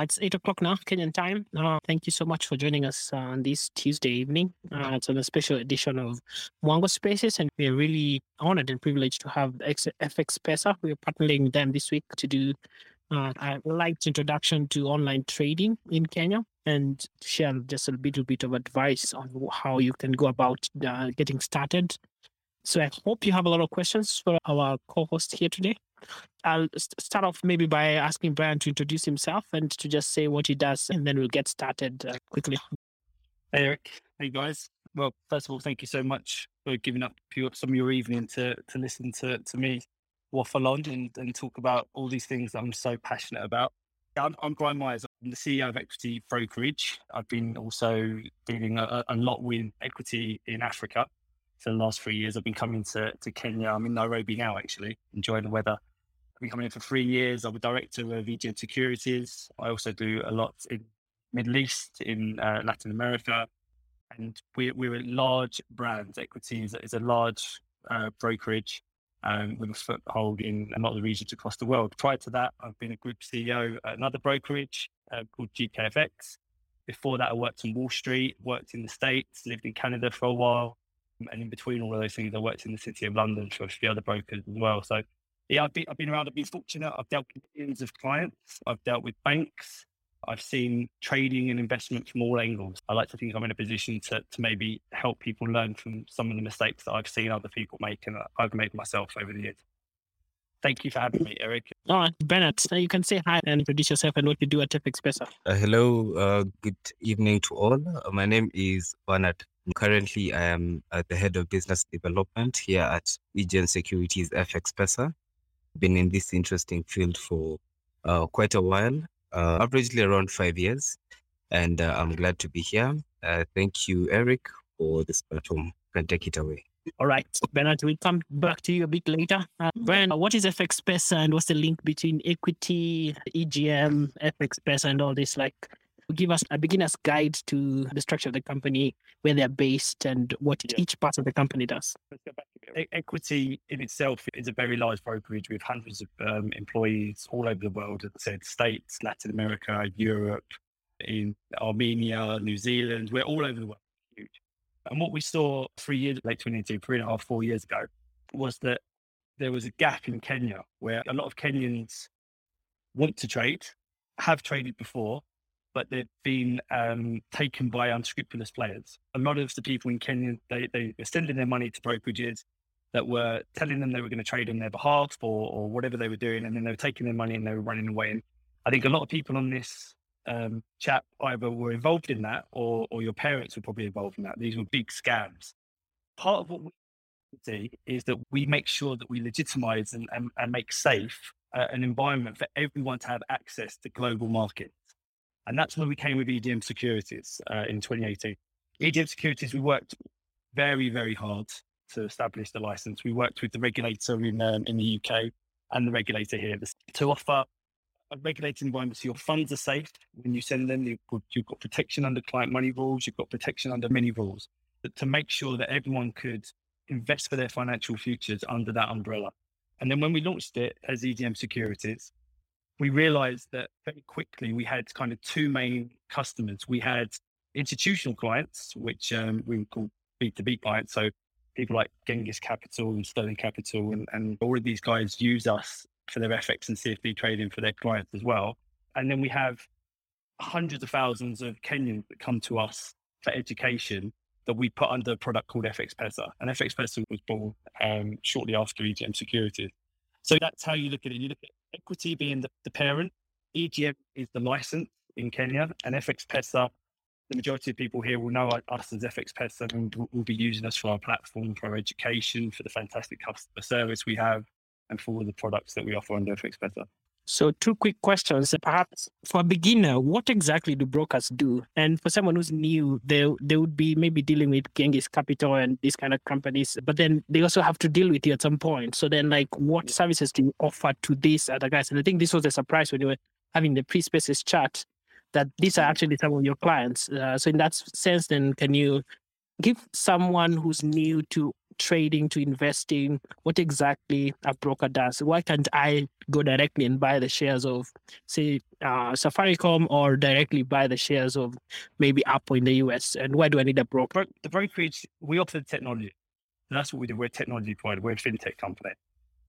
It's eight o'clock now, Kenyan time. Uh, thank you so much for joining us uh, on this Tuesday evening. Uh, it's on a special edition of Mwango Spaces, and we're really honored and privileged to have FX Pesa. We're partnering with them this week to do uh, a light introduction to online trading in Kenya and share just a little bit of advice on how you can go about uh, getting started. So I hope you have a lot of questions for our co-host here today. I'll start off maybe by asking Brian to introduce himself and to just say what he does, and then we'll get started uh, quickly. Hey, Eric. Hey, guys. Well, first of all, thank you so much for giving up some of your evening to to listen to to me waffle on and, and talk about all these things that I'm so passionate about. I'm, I'm Brian Myers. I'm the CEO of Equiti Brokerage. I've been also dealing a, a lot with Equiti in Africa for the last three years. I've been coming to, to Kenya. I'm in Nairobi now, actually, enjoying the weather. I've been coming in for three years. I'm a director of EGM Securities. I also do a lot in Middle East, in uh, Latin America, and we're, we're a large brand. Equiti's is a large uh, brokerage um, with a foothold in a lot of the regions across the world. Prior to that, I've been a group CEO at another brokerage uh, called GKFX. Before that, I worked on Wall Street, worked in the States, lived in Canada for a while, and in between all of those things, I worked in the city of London for a few other brokers as well. So, yeah, I've been, I've been around. I've been fortunate. I've dealt with millions of clients. I've dealt with banks. I've seen trading and investment from all angles. I like to think I'm in a position to, to maybe help people learn from some of the mistakes that I've seen other people make and that I've made myself over the years. Thank you for having me, Eric. All right, Bernard, you can say hi and introduce yourself and what you do at FX Pesa. Uh, hello, uh, good evening to all. Uh, my name is Bernard Currently, I am the head of business development here at EGM Securities FX Pesa. Been in this interesting field for uh, quite a while, uh, averagely around five years, and uh, I'm glad to be here. Uh, thank you, Eric, for this platform. You can take it away. All right, Bernard, we'll come back to you a bit later. Uh, Brian, what is FX Pesa and what's the link between Equiti, EGM, FX Pesa, and all this? Like, give us a beginner's guide to the structure of the company, where they're based, and what yeah. each part of the company does. Equiti in itself is a very large brokerage with hundreds of um, employees all over the world. As I said, States, Latin America, Europe, in Armenia, New Zealand. We're all over the world. Huge. And what we saw three years, late 2022, three and a half, four years ago, was that there was a gap in Kenya where a lot of Kenyans want to trade, have traded before, but they've been um, taken by unscrupulous players. A lot of the people in Kenya, they, they were sending their money to brokerages that were telling them they were going to trade on their behalf or, or whatever they were doing. And then they were taking their money and they were running away. And I think a lot of people on this um, chat either were involved in that or, or your parents were probably involved in that. These were big scams. Part of what we do is that we make sure that we legitimize and, and, and make safe uh, an environment for everyone to have access to global markets. And that's when we came with EGM Securities uh, in 2018. EGM Securities, we worked very, very hard to establish the license. We worked with the regulator in, um, in the UK and the regulator here to offer a regulated environment so your funds are safe when you send them. You've got, protection under client money rules, you've got protection under many rules to make sure that everyone could invest for their financial futures under that umbrella. And then when we launched it as EGM Securities, we realized that very quickly we had kind of two main customers. We had institutional clients, which um, we would call B2B clients. So people like Genghis Capital and Sterling Capital, and, and all of these guys use us for their FX and CFD trading for their clients as well. And then we have hundreds of thousands of Kenyans that come to us for education that we put under a product called FX Pesa. And FX Pesa was born um, shortly after EGM Securities. So that's how you look at it. You look at Equiti being the, the parent, EGM is the license in Kenya, and FX Pesa, the majority of people here will know us as FX Pesa and will be using us for our platform, for our education, for the fantastic customer service we have, and for all the products that we offer under FX Pesa. So, two quick questions. Perhaps for a beginner, what exactly do brokers do? And for someone who's new, they they would be maybe dealing with Genghis Capital and these kind of companies, but then they also have to deal with you at some point. So then, like, what services do you offer to these other guys? And I think this was a surprise when you were having the pre-spaces chat that these are actually some of your clients. Uh, so in that sense, then can you give someone who's new to trading to investing, what exactly a broker does. Why can't I go directly and buy the shares of, say, uh, Safaricom or directly buy the shares of maybe Apple in the US? And why do I need a broker? The brokerage, we offer the technology. That's what we do. We're a technology provider. We're a fintech company.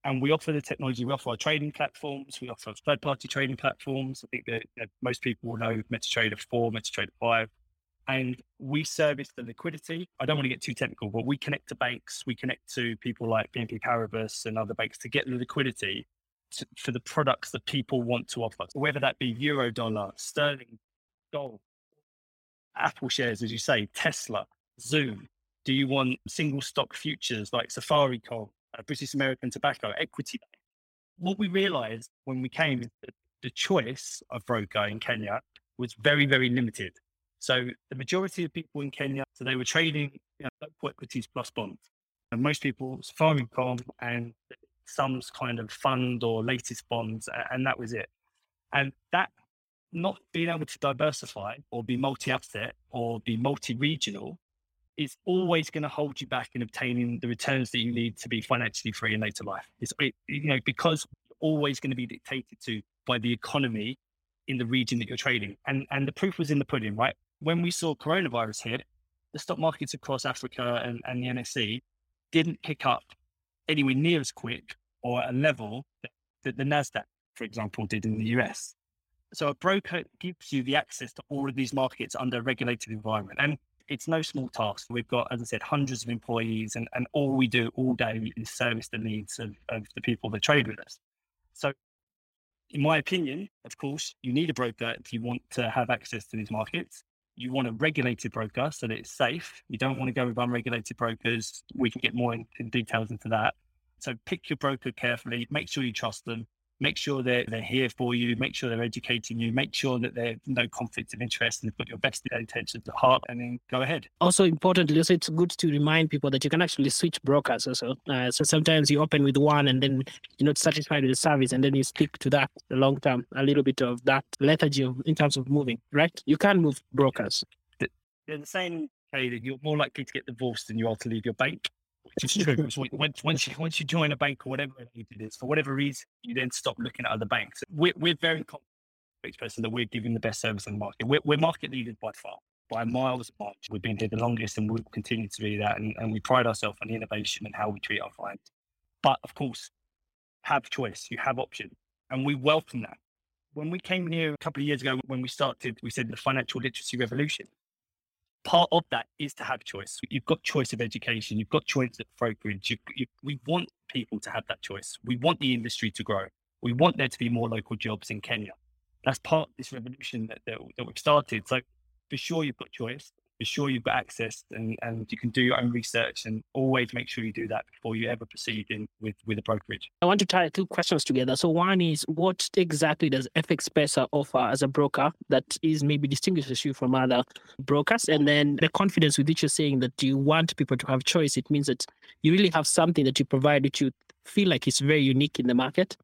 And we offer the technology. We offer our trading platforms. We offer third party trading platforms. I think that, that most people will know MetaTrader 4, MetaTrader 5 and we service the liquidity. I don't want to get too technical, but we connect to banks, we connect to people like BNP Paribas and other banks to get the liquidity to, for the products that people want to offer. Whether that be euro dollar, sterling, gold, Apple shares, as you say, Tesla, Zoom. Do you want single stock futures like Safaricom, uh, British American Tobacco, Equity? What we realized when we came is that the choice of broker in Kenya was very, very limited. So the majority of people in Kenya, so they were trading you know, local equities plus bonds. And most people, Safaricom and some kind of fund or latest bonds, and that was it. And that not being able to diversify or be multi-asset or be multi-regional is always going to hold you back in obtaining the returns that you need to be financially free in later life. It's it, you know because always going to be dictated to by the economy in the region that you're trading. And and the proof was in the pudding, right? When we saw coronavirus hit, the stock markets across Africa and, and the NSE didn't pick up anywhere near as quick or at a level that, that the NASDAQ, for example, did in the US. So a broker gives you the access to all of these markets under a regulated environment. And it's no small task. We've got, as I said, hundreds of employees, and, and all we do all day is service the needs of, of the people that trade with us. So, in my opinion, of course, you need a broker if you want to have access to these markets you want a regulated broker so that it's safe. You don't want to go with unregulated brokers. We can get more in, in details into that. So pick your broker carefully, make sure you trust them, make sure they're, they're here for you, make sure they're educating you, make sure that there's no conflict of interest and they've got your best intentions at heart, and then go ahead. Also, importantly, also it's good to remind people that you can actually switch brokers also. Uh, so sometimes you open with one and then you're not satisfied with the service and then you stick to that the long term, a little bit of that lethargy of, in terms of moving, right? You can move brokers. They're the same, okay, that you're more likely to get divorced than you are to leave your bank which is true. once, you once you join a bank or whatever it is, for whatever reason, you then stop looking at other banks. We're, we're very confident that we're giving the best service in the market. We're, we're market leaders by far, by miles and miles. We've been here the longest, and we'll continue to be that. And, and we pride ourselves on the innovation and how we treat our clients. But of course, have choice. You have options, and we welcome that. When we came here a couple of years ago, when we started, we said the financial literacy revolution part of that is to have choice. You've got choice of education, you've got choice of brokerage. You, you, we want people to have that choice. We want the industry to grow. We want there to be more local jobs in Kenya. That's part of this revolution that, that, that we've started. So for sure, you've got choice be sure you've got access and, and you can do your own research and always make sure you do that before you ever proceed in with, with a brokerage. I want to tie two questions together. So one is what exactly does FX Pesa offer as a broker that is maybe distinguishes you from other brokers? And then the confidence with which you're saying that you want people to have choice, it means that you really have something that you provide which you feel like is very unique in the market.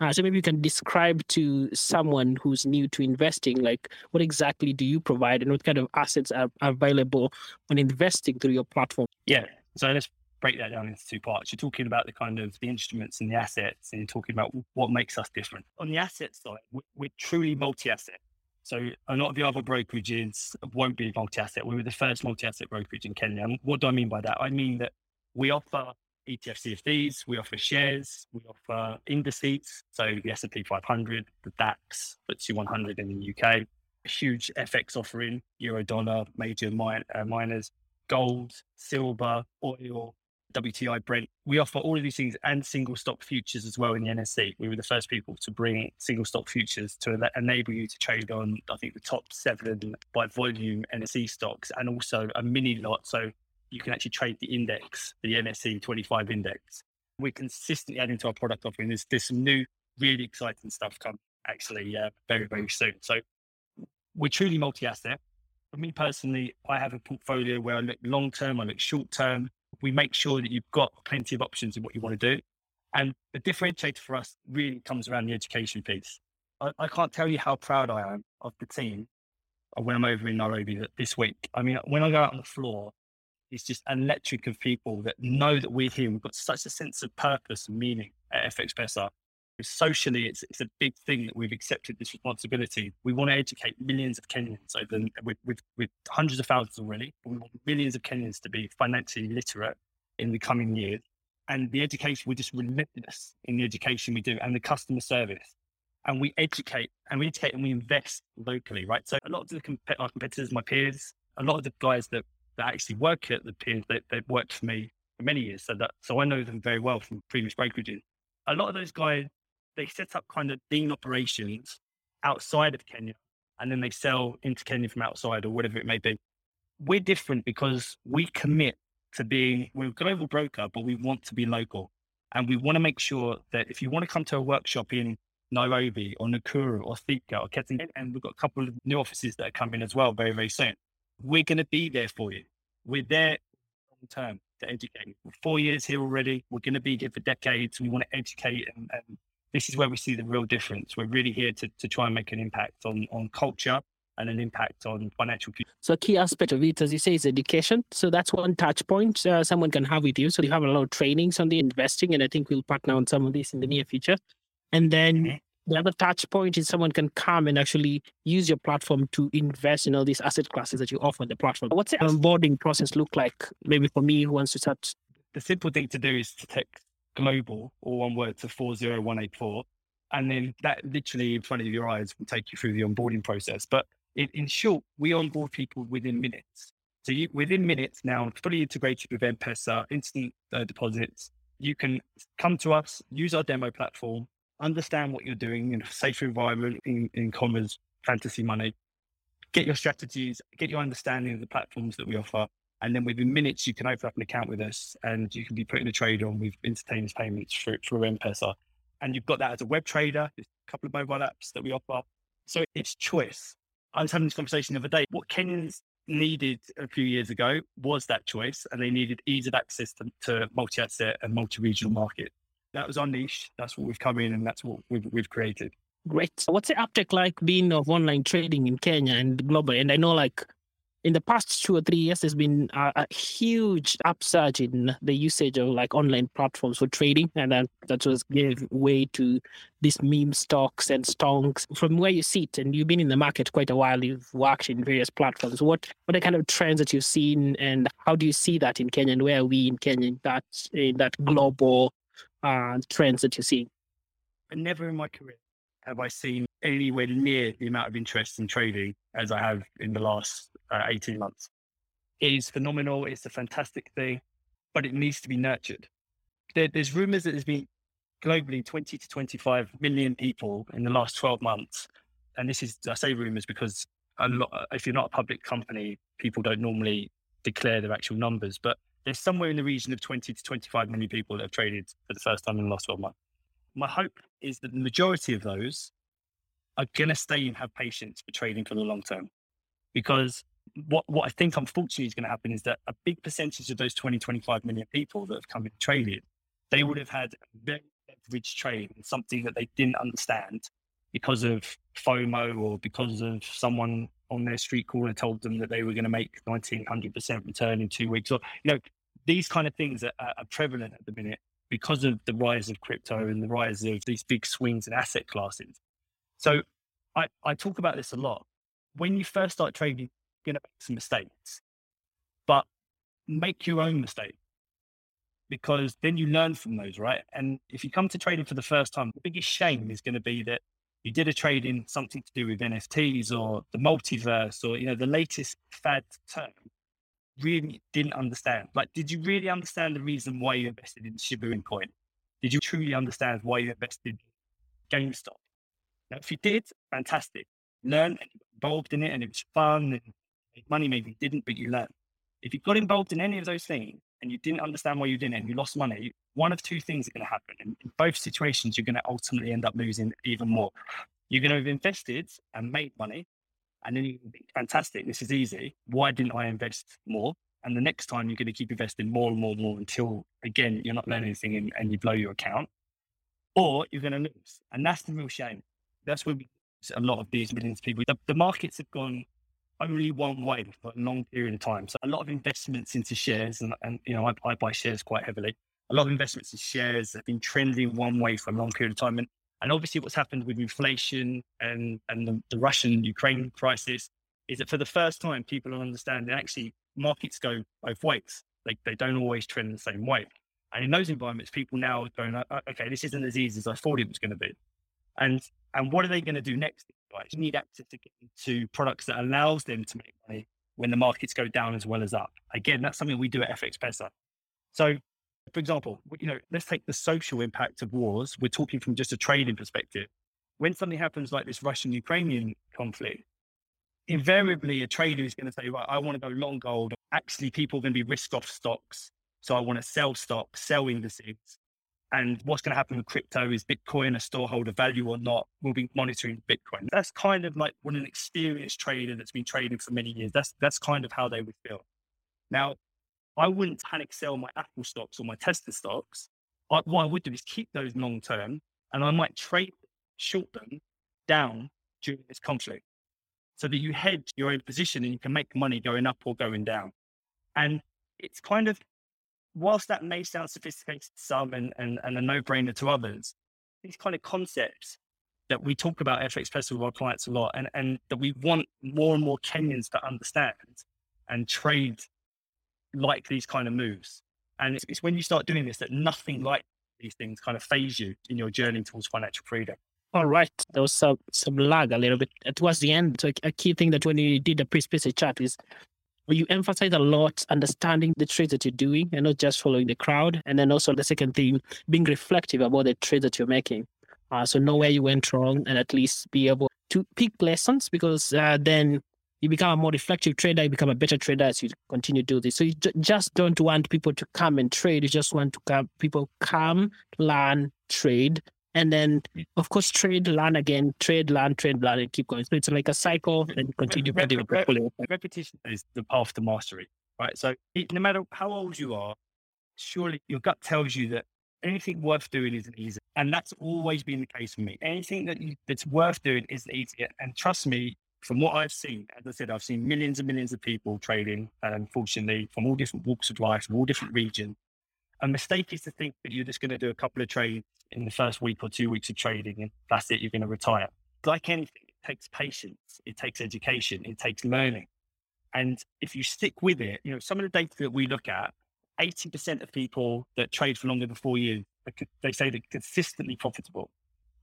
Uh, so maybe you can describe to someone who's new to investing, like what exactly do you provide and what kind of assets are available when investing through your platform? Yeah. So let's break that down into two parts. You're talking about the kind of the instruments and the assets, and you're talking about what makes us different. On the asset side, we're truly multi-asset. So a lot of the other brokerages won't be multi-asset. We were the first multi-asset brokerage in Kenya. And what do I mean by that? I mean that we offer ETF CFDs, we offer shares, we offer indices, so the S&P 500, the DAX, FTSE 100 in the UK, a huge FX offering, euro dollar, major min- uh, miners, gold, silver, oil, WTI, Brent. We offer all of these things and single stock futures as well in the NSE. We were the first people to bring single stock futures to enable you to trade on, I think, the top seven by volume NSE stocks and also a mini lot. So you can actually trade the index, the NSE 25 index. We're consistently adding to our product offering. There's, there's some new, really exciting stuff coming actually uh, very, very soon. So we're truly multi asset. For me personally, I have a portfolio where I look long term, I look short term. We make sure that you've got plenty of options in what you want to do. And the differentiator for us really comes around the education piece. I, I can't tell you how proud I am of the team when I'm over in Nairobi this week. I mean, when I go out on the floor, is just electric of people that know that we're here. We've got such a sense of purpose and meaning at FX Pesa. Socially, it's, it's a big thing that we've accepted this responsibility. We want to educate millions of Kenyans over with, with, with hundreds of thousands already. We want millions of Kenyans to be financially literate in the coming years. And the education, we're just relentless in the education we do and the customer service. And we educate and we educate and we invest locally, right? So a lot of the comp- our competitors, my peers, a lot of the guys that, that actually work at the peers, that, they've worked for me for many years. So that, so I know them very well from previous brokerages. A lot of those guys they set up kind of lean operations outside of Kenya and then they sell into Kenya from outside or whatever it may be. We're different because we commit to being, we're a global broker, but we want to be local. And we want to make sure that if you want to come to a workshop in Nairobi or Nakuru or Thika or Kitengela, and we've got a couple of new offices that are coming as well very, very soon, we're going to be there for you. We're there long term to educate. We're four years here already. We're going to be here for decades. We want to educate and, and this is where we see the real difference. We're really here to, to try and make an impact on, on culture and an impact on financial. So, a key aspect of it, as you say, is education. So, that's one touch point uh, someone can have with you. So, you have a lot of trainings on the investing, and I think we'll partner on some of this in the near future. And then mm-hmm. The other touch point is someone can come and actually use your platform to invest in all these asset classes that you offer on the platform. What's the onboarding process look like? Maybe for me who wants to start. The simple thing to do is to take global, or one word, to 40184. And then that literally in front of your eyes will take you through the onboarding process. But in, in short, we onboard people within minutes. So you, within minutes now, fully integrated with M-Pesa, instant uh, deposits, you can come to us, use our demo platform, understand what you're doing in a safe environment, in, in commerce, fantasy money, get your strategies, get your understanding of the platforms that we offer, and then within minutes, you can open up an account with us and you can be putting a trade on with instantaneous payments through, through M-Pesa. And you've got that as a web trader. A couple of mobile apps that we offer. So it's choice. I was having this conversation the other day. What Kenyans needed a few years ago was that choice, and they needed ease of access to, to multi asset and multi regional market. That was our niche. That's what we've come in, and that's what we've, we've created. Great. What's the uptake like being of online trading in Kenya and globally? And I know like in the past two or three years, there's been a, a, huge upsurge in the usage of like online platforms for trading, and that that was gave way to these meme stocks and stonks. From where you sit, and you've been in the market quite a while, you've worked in various platforms. What what are the kind of trends that you've seen, and how do you see that in Kenya, and where are we in Kenya in that in that global uh, trends that you're seeing? Never in my career have I seen anywhere near the amount of interest in trading as I have in the last uh, 18 months. It is phenomenal. It's a fantastic thing, but it needs to be nurtured. There, there's rumors that there's been globally 20 to 25 million people in the last 12 months. And this is, I say rumors because a lot, if you're not a public company, people don't normally declare their actual numbers, but there's somewhere in the region of 20 to 25 million people that have traded for the first time in the last 12 months. My hope is that the majority of those are going to stay and have patience for trading for the long term. Because what, what I think unfortunately is going to happen is that a big percentage of those 20, 25 million people that have come and traded, they would have had a very leveraged trade and something that they didn't understand because of FOMO or because of someone on their street corner told them that they were going to make 1900% return in two weeks. Or, you know, these kind of things are, are prevalent at the minute because of the rise of crypto and the rise of these big swings in asset classes. So I, I talk about this a lot. When you first start trading, you're going to make some mistakes, but make your own mistake because then you learn from those, right? And if you come to trading for the first time, the biggest shame is going to be that you did a trade in something to do with NFTs or the multiverse or, you know, the latest fad term really didn't understand. Like, did you really understand the reason why you invested in Shiba Inu coin? Did you truly understand why you invested in GameStop? Now, if you did, fantastic. Learn and involved in it and it was fun and made money, maybe didn't, but you learned. If you got involved in any of those things and you didn't understand why you didn't and you lost money, one of two things are going to happen. And in both situations, you're going to ultimately end up losing even more. You're going to have invested and made money, and then you think, fantastic, this is easy. Why didn't I invest more? And the next time you're going to keep investing more and more and more until, again, you're not learning anything and, and you blow your account, or you're going to lose. And that's the real shame. That's where we, a lot of these millions of people, the, the markets have gone only one way for a long period of time. So a lot of investments into shares, and, and you know, I, I buy shares quite heavily. A lot of investments in shares have been trending one way for a long period of time. And, and obviously what's happened with inflation and, and the, the Russian Ukraine crisis is that for the first time, people are understanding actually markets go both ways. They, they don't always trend the same way. And in those environments, people now are going, oh, okay, this isn't as easy as I thought it was going to be. And and what are they going to do next? Right? You need access to, to products that allows them to make money when the markets go down as well as up. Again, that's something we do at FX Pesa. So, for example, you know, let's take the social impact of wars. We're talking from just a trading perspective. When something happens like this Russian-Ukrainian conflict, invariably a trader is going to say, right, I want to go long gold. Actually, people are going to be risk off stocks. So I want to sell stocks, sell indices. And what's going to happen with crypto is Bitcoin a store of value or not? We'll be monitoring Bitcoin. That's kind of like what an experienced trader that's been trading for many years. That's that's kind of how they would feel. Now, I wouldn't panic sell my Apple stocks or my Tesla stocks. I, what I would do is keep those long term, and I might trade short them down during this conflict, so that you hedge your own position and you can make money going up or going down. And it's kind of whilst that may sound sophisticated to some and, and, and a no brainer to others, these kind of concepts that we talk about FX Pesa with our clients a lot and, and that we want more and more Kenyans to understand and trade like these kind of moves. And it's, it's when you start doing this that nothing like these things kind of faze you in your journey towards financial freedom. All right. There was some, some lag a little bit towards the end. So a key thing that when you did the pre-space chat is you emphasize a lot understanding the trades that you're doing and not just following the crowd. And then also the second thing, being reflective about the trades that you're making. Uh, so know where you went wrong and at least be able to pick lessons because uh, then you become a more reflective trader, you become a better trader as you continue to do this. So you j- just don't want people to come and trade. You just want to come, people come, learn, trade, and then of course trade, learn again, trade, learn, trade, learn, and keep going. So it's like a cycle and continue Rep- building a portfolio. repetition is the path to mastery, right? So it, no matter how old you are, surely your gut tells you that anything worth doing isn't easy, and that's always been the case for me. Anything that you, that's worth doing isn't easy, and trust me, from what I've seen, as I said, I've seen millions and millions of people trading, um, and unfortunately, from all different walks of life, from all different regions. A mistake is to think that you're just going to do a couple of trades in the first week or two weeks of trading, and that's it. You're going to retire. Like anything, it takes patience, it takes education, it takes learning. And if you stick with it, you know, some of the data that we look at, 80% of people that trade for longer than four years, they say they're consistently profitable.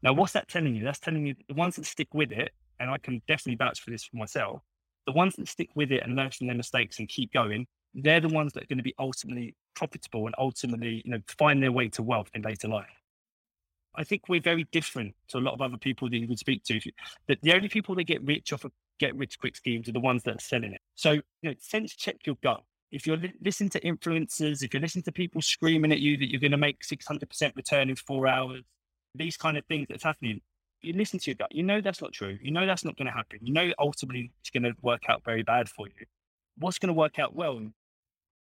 Now, what's that telling you? That's telling you the ones that stick with it, and I can definitely vouch for this for myself, the ones that stick with it and learn from their mistakes and keep going, they're the ones that are going to be ultimately profitable and ultimately, you know, find their way to wealth in later life. I think we're very different to a lot of other people that you would speak to. That the only people that get rich off of get rich quick schemes are the ones that are selling it. So, you know, sense check your gut. If you're li- listening to influencers, if you're listening to people screaming at you that you're going to make 600% return in four hours, these kind of things that's happening, you listen to your gut. You know that's not true. You know that's not going to happen. You know ultimately it's going to work out very bad for you. What's going to work out well?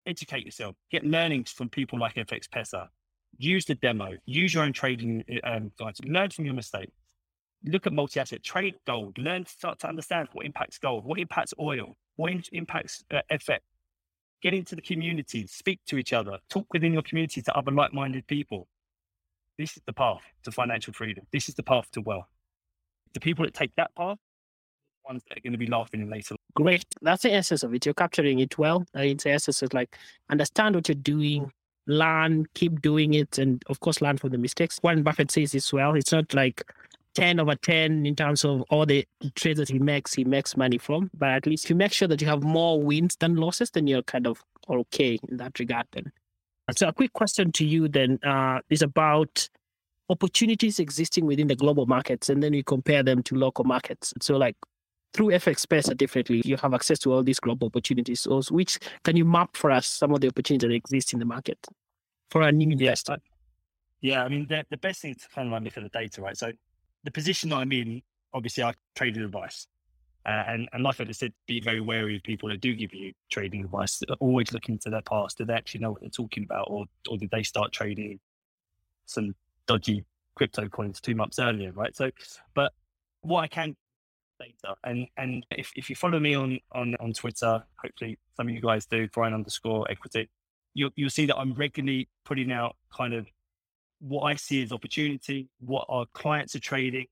Educate yourself. Get learnings from people like FX Pesa use the demo, use your own trading um, guides, learn from your mistakes. Look at multi-asset, trade gold, learn, start to understand what impacts gold, what impacts oil, what impacts uh, FX. Get into the community, speak to each other, talk within your community to other like-minded people. This is the path to financial freedom. This is the path to wealth. The people that take that path, ones that are going to be laughing in later. Great. That's the essence of it. You're capturing it well. Uh, It's the essence is like understand what you're doing, learn, keep doing it, and of course learn from the mistakes. Warren Buffett says this well. It's not like 10 over 10 in terms of all the trades that he makes, he makes money from. But at least if you make sure that you have more wins than losses, then you're kind of okay in that regard then. So a quick question to you then uh, is about opportunities existing within the global markets, and then you compare them to local markets. So like through FX Pesa differently, you have access to all these global opportunities. So which can you map for us some of the opportunities that exist in the market for a new investor? Yeah, I mean, the, the best thing to kind of like look at the data, right? So the position that I'm in, obviously, I traded advice. Uh, and, and like I just said, be very wary of people that do give you trading advice. Always look into their past. Do they actually know what they're talking about? Or, or did they start trading some dodgy crypto coins two months earlier, right? So, but what I can data. And and if, if you follow me on, on on Twitter, hopefully some of you guys do, Brian underscore equity, you'll you'll see that I'm regularly putting out kind of what I see as opportunity, what our clients are trading.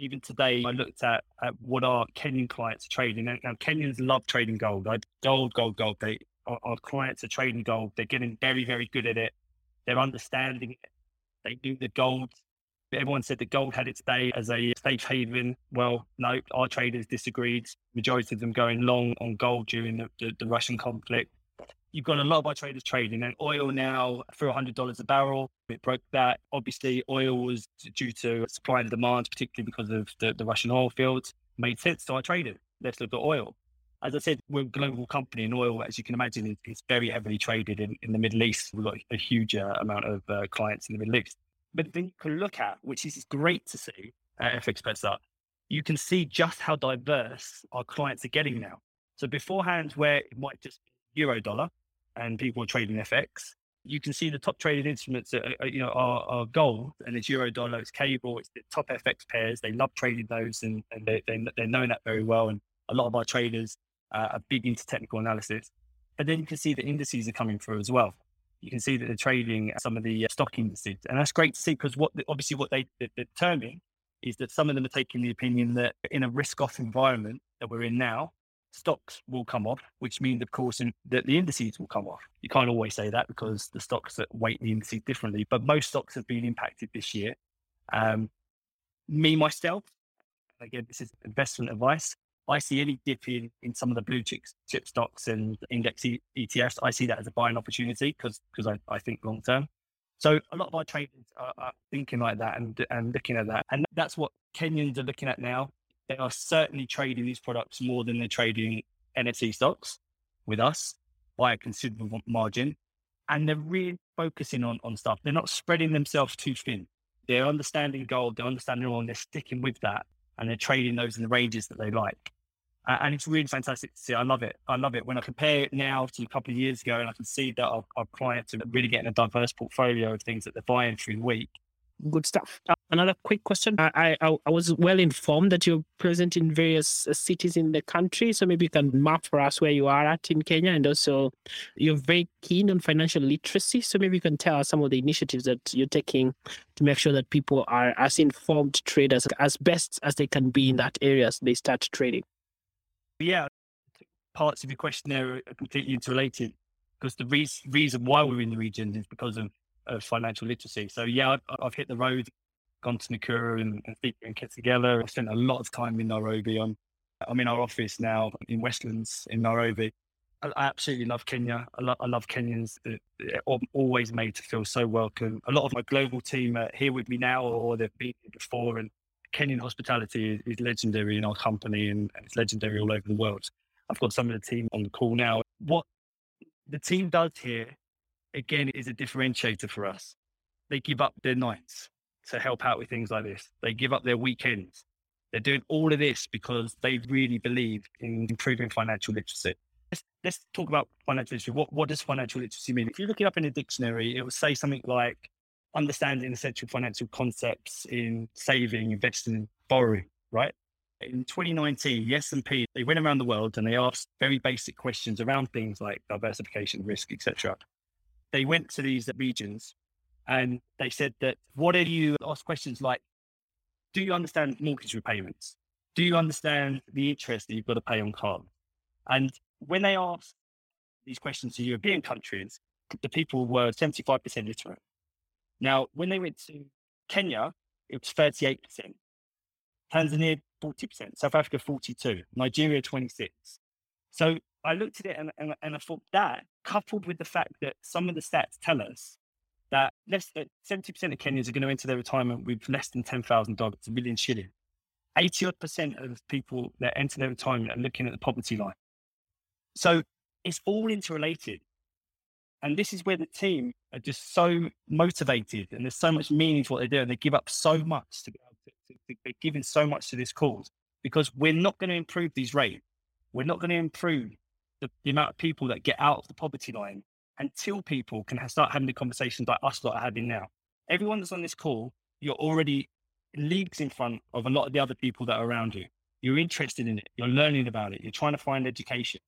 Even today, I looked at, at what our Kenyan clients are trading. Now, Kenyans love trading gold. Like gold, gold, gold. They our, our clients are trading gold. They're getting very, very good at it. They're understanding it. They do the gold Everyone said the gold had its day as a safe haven. Well, no, our traders disagreed. Majority of them going long on gold during the, the, the Russian conflict. You've got a lot of our traders trading and oil now for $100 a barrel. It broke that. Obviously, oil was due to supply and demand, particularly because of the, the Russian oil fields. Made sense to our traders. Let's look at oil. As I said, we're a global company and oil, as you can imagine, is, very heavily traded in, in the Middle East. We've got a huge uh, amount of uh, clients in the Middle East. But then you can look at, which is great to see at FX you can see just how diverse our clients are getting now. So beforehand, where it might just be euro dollar and people are trading FX, you can see the top traded instruments are, are you know are, are, gold and it's euro dollar, it's cable, it's the top FX pairs. They love trading those and, and they, they they know that very well. And a lot of our traders uh, are big into technical analysis. But then you can see the indices are coming through as well you can see that they're trading some of the uh, stock indices. And that's great to see because what obviously what they, they determine is that some of them are taking the opinion that in a risk off environment that we're in now, stocks will come off, which means, of course, in, that the indices will come off. You can't always say that because the stocks that weight the indices differently, but most stocks have been impacted this year. Um, me, myself, again, this is investment advice. I see any dip in, in some of the blue chip, chip stocks and index e- ETFs, I see that as a buying opportunity because I, I think long term. So a lot of our traders are, are, thinking like that and and looking at that, and that's what Kenyans are looking at now. They are certainly trading these products more than they're trading NFT stocks with us by a considerable margin, and they're really focusing on on stuff. They're not spreading themselves too thin. They're understanding gold, they're understanding oil, and they're sticking with that, and they're trading those in the ranges that they like. Uh, and it's really fantastic to see. I love it. I love it when I compare it now to a couple of years ago, and I can see that our, our clients are really getting a diverse portfolio of things that they're buying through the week. Good stuff. Another quick question. I, I, I was well informed that you're present in various uh, cities in the country, so maybe you can map for us where you are at in Kenya, and also you're very keen on financial literacy. So maybe you can tell us some of the initiatives that you're taking to make sure that people are as informed traders as best as they can be in that area as they start trading yeah, parts of your question there are completely interrelated because the re- reason why we're in the region is because of, of financial literacy. So yeah, I've, I've, hit the road, gone to Nakuru and, and and Kitengela. I've spent a lot of time in Nairobi. I'm, I'm in our office now in Westlands in Nairobi. I, I absolutely love Kenya. I, lo- I love Kenyans. They're always made to feel so welcome. A lot of my global team are here with me now or they've been here before and Kenyan hospitality is, is legendary in our company and, and, it's legendary all over the world. I've got some of the team on the call now. What the team does here, again, is a differentiator for us. They give up their nights to help out with things like this. They give up their weekends. They're doing all of this because they really believe in improving financial literacy. Let's, let's talk about financial literacy. What, what does financial literacy mean? If you look it up in a dictionary, it will say something like understanding essential financial concepts in saving, investing, borrowing, right? In 2019, the S&P, they went around the world and they asked very basic questions around things like diversification, risk, etc. They went to these regions and they said that, what are you ask questions like, do you understand mortgage repayments? Do you understand the interest that you've got to pay on cars? And when they asked these questions to European countries, the people were 75% literate. Now, when they went to Kenya, it was 38%. Tanzania, 40%. South Africa, 42. Nigeria, 26. So I looked at it and, and, and I thought that, coupled with the fact that some of the stats tell us that less than 70% of Kenyans are going to enter their retirement with less than $10,000, a million shilling. 80 odd percent of people that enter their retirement are looking at the poverty line. So it's all interrelated. And this is where the team are just so motivated and there's so much meaning to what they do. And they give up so much to be able to, to, to they're giving so much to this cause because we're not going to improve these rates. We're not going to improve the, the, amount of people that get out of the poverty line until people can start having the conversations like us that are having now. Everyone that's on this call, you're already leagues in front of a lot of the other people that are around you. you're interested in it, you're learning about it, you're trying to find education.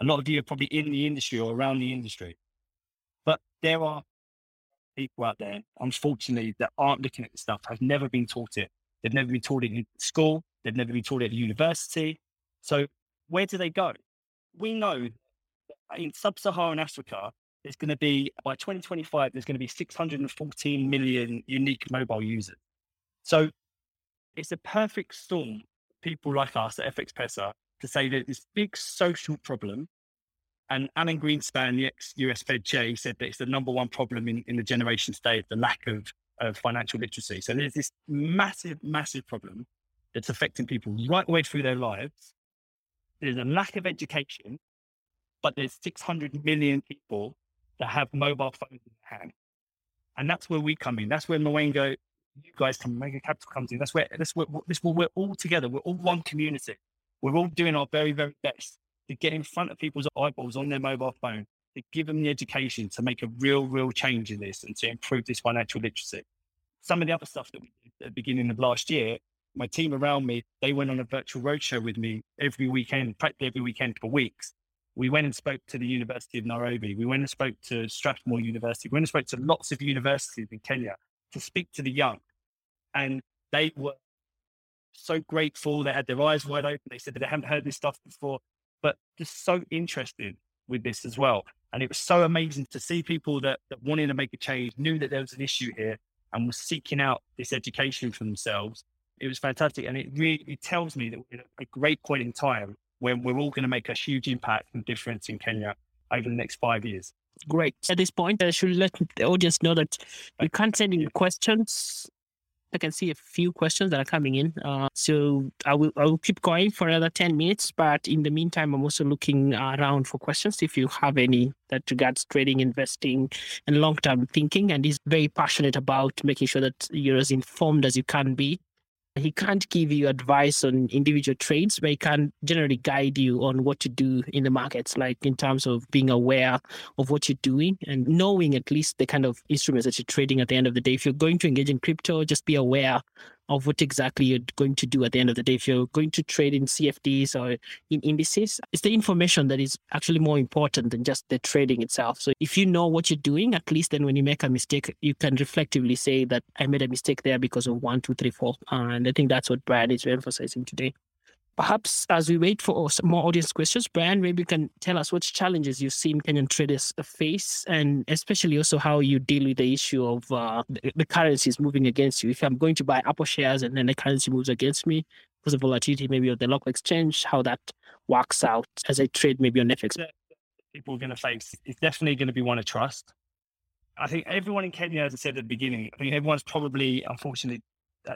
A lot of you are probably in the industry or around the industry, but there are people out there, unfortunately, that aren't looking at this stuff, have never been taught it. They've never been taught it in school. They've never been taught it at university. So where do they go? We know in sub-Saharan Africa, there's going to be by 2025, there's going to be 614 million unique mobile users. So it's a perfect storm. People like us at FX Pesa to say that this big social problem, and Alan Greenspan, the ex-US Fed chair, said that it's the number one problem in, in the generation state, the lack of, of financial literacy. So there's this massive, massive problem that's affecting people right the way through their lives. There's a lack of education, but there's 600 million people that have mobile phones in their hand. And that's where we come in. That's where Mwango, you guys come, Mwango Capital comes in. That's where, that's where, this where we're all together. We're all one community. We're all doing our very, very best to get in front of people's eyeballs on their mobile phone, to give them the education to make a real, real change in this and to improve this financial literacy. Some of the other stuff that we did at the beginning of last year, my team around me, they went on a virtual roadshow with me every weekend, practically every weekend for weeks we went and spoke to the University of Nairobi. We went and spoke to Strathmore University. We went and spoke to lots of universities in Kenya to speak to the young. And they were so grateful. They had their eyes wide open. They said that they hadn't heard this stuff before, but just so interested with this as well. And it was so amazing to see people that, that wanted to make a change, knew that there was an issue here and was seeking out this education for themselves. It was fantastic. And it really it tells me that we're at a great point in time when we're all going to make a huge impact and difference in Kenya over the next five years. Great. At this point, I should let the audience know that you can't send in questions. I can see a few questions that are coming in. Uh, so I will I will keep going for another 10 minutes. But in the meantime, I'm also looking around for questions if you have any that regards trading, investing, and long term thinking. And he's very passionate about making sure that you're as informed as you can be he can't give you advice on individual trades, but he can generally guide you on what to do in the markets, like in terms of being aware of what you're doing and knowing at least the kind of instruments that you're trading at the end of the day. If you're going to engage in crypto, just be aware of what exactly you're going to do at the end of the day. If you're going to trade in CFDs or in indices, it's the information that is actually more important than just the trading itself. So if you know what you're doing, at least then when you make a mistake, you can reflectively say that I made a mistake there because of one, two, three, four. And I think that's what Brian is emphasizing today. Perhaps as we wait for more audience questions, Brian, maybe you can tell us what challenges you've seen Kenyan traders face, and especially also how you deal with the issue of uh, the, the currencies moving against you. If I'm going to buy Apple shares and then the currency moves against me because of volatility, maybe of the local exchange, how that works out as I trade maybe on FX. People are going to face it's definitely going to be one of trust. I think everyone in Kenya, as I said at the beginning, I think everyone's probably, unfortunately,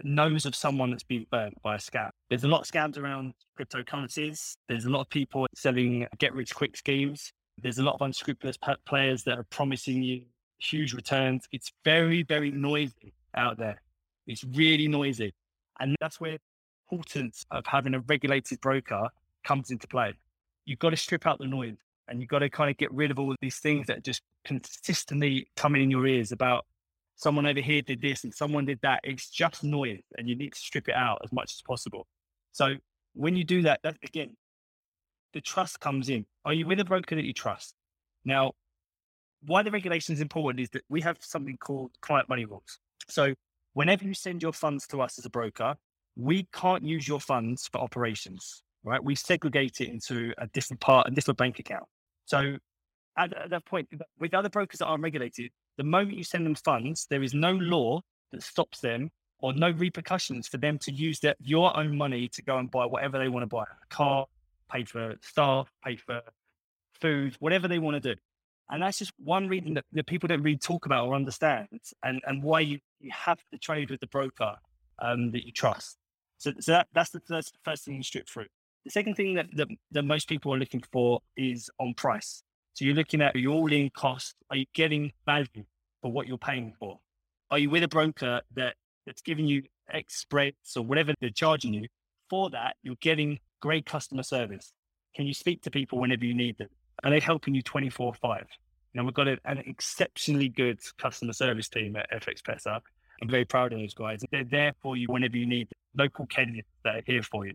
knows of someone that's been burnt by a scam. There's a lot of scams around cryptocurrencies. There's a lot of people selling get rich quick schemes. There's a lot of unscrupulous players that are promising you huge returns. It's very, very noisy out there. It's really noisy. And that's where the importance of having a regulated broker comes into play. You've got to strip out the noise and you've got to kind of get rid of all of these things that are just consistently coming in your ears about someone over here did this and someone did that. It's just noise and you need to strip it out as much as possible. So when you do that, that again, the trust comes in. Are you with a broker that you trust? Now, why the regulation is important is that we have something called client money rules. So whenever you send your funds to us as a broker, we can't use your funds for operations, right? We segregate it into a different part, a different bank account. So at, at that point, with other brokers that aren't regulated, the moment you send them funds, there is no law that stops them or no repercussions for them to use their, your own money to go and buy whatever they want to buy a car, pay for staff, pay for food, whatever they want to do. And that's just one reason that, that people don't really talk about or understand and, and why you, you have to trade with the broker um, that you trust. So, so that, that's the first, first thing you strip through. The second thing that, that, that most people are looking for is on price. So you're looking at your all in cost. Are you getting value for what you're paying for? Are you with a broker that, that's giving you X spreads or whatever they're charging you? For that, you're getting great customer service. Can you speak to people whenever you need them? Are they helping you 24 5? Now, we've got a, an exceptionally good customer service team at FX Pesa. I'm very proud of those guys. They're there for you whenever you need them. local Kenyans that are here for you.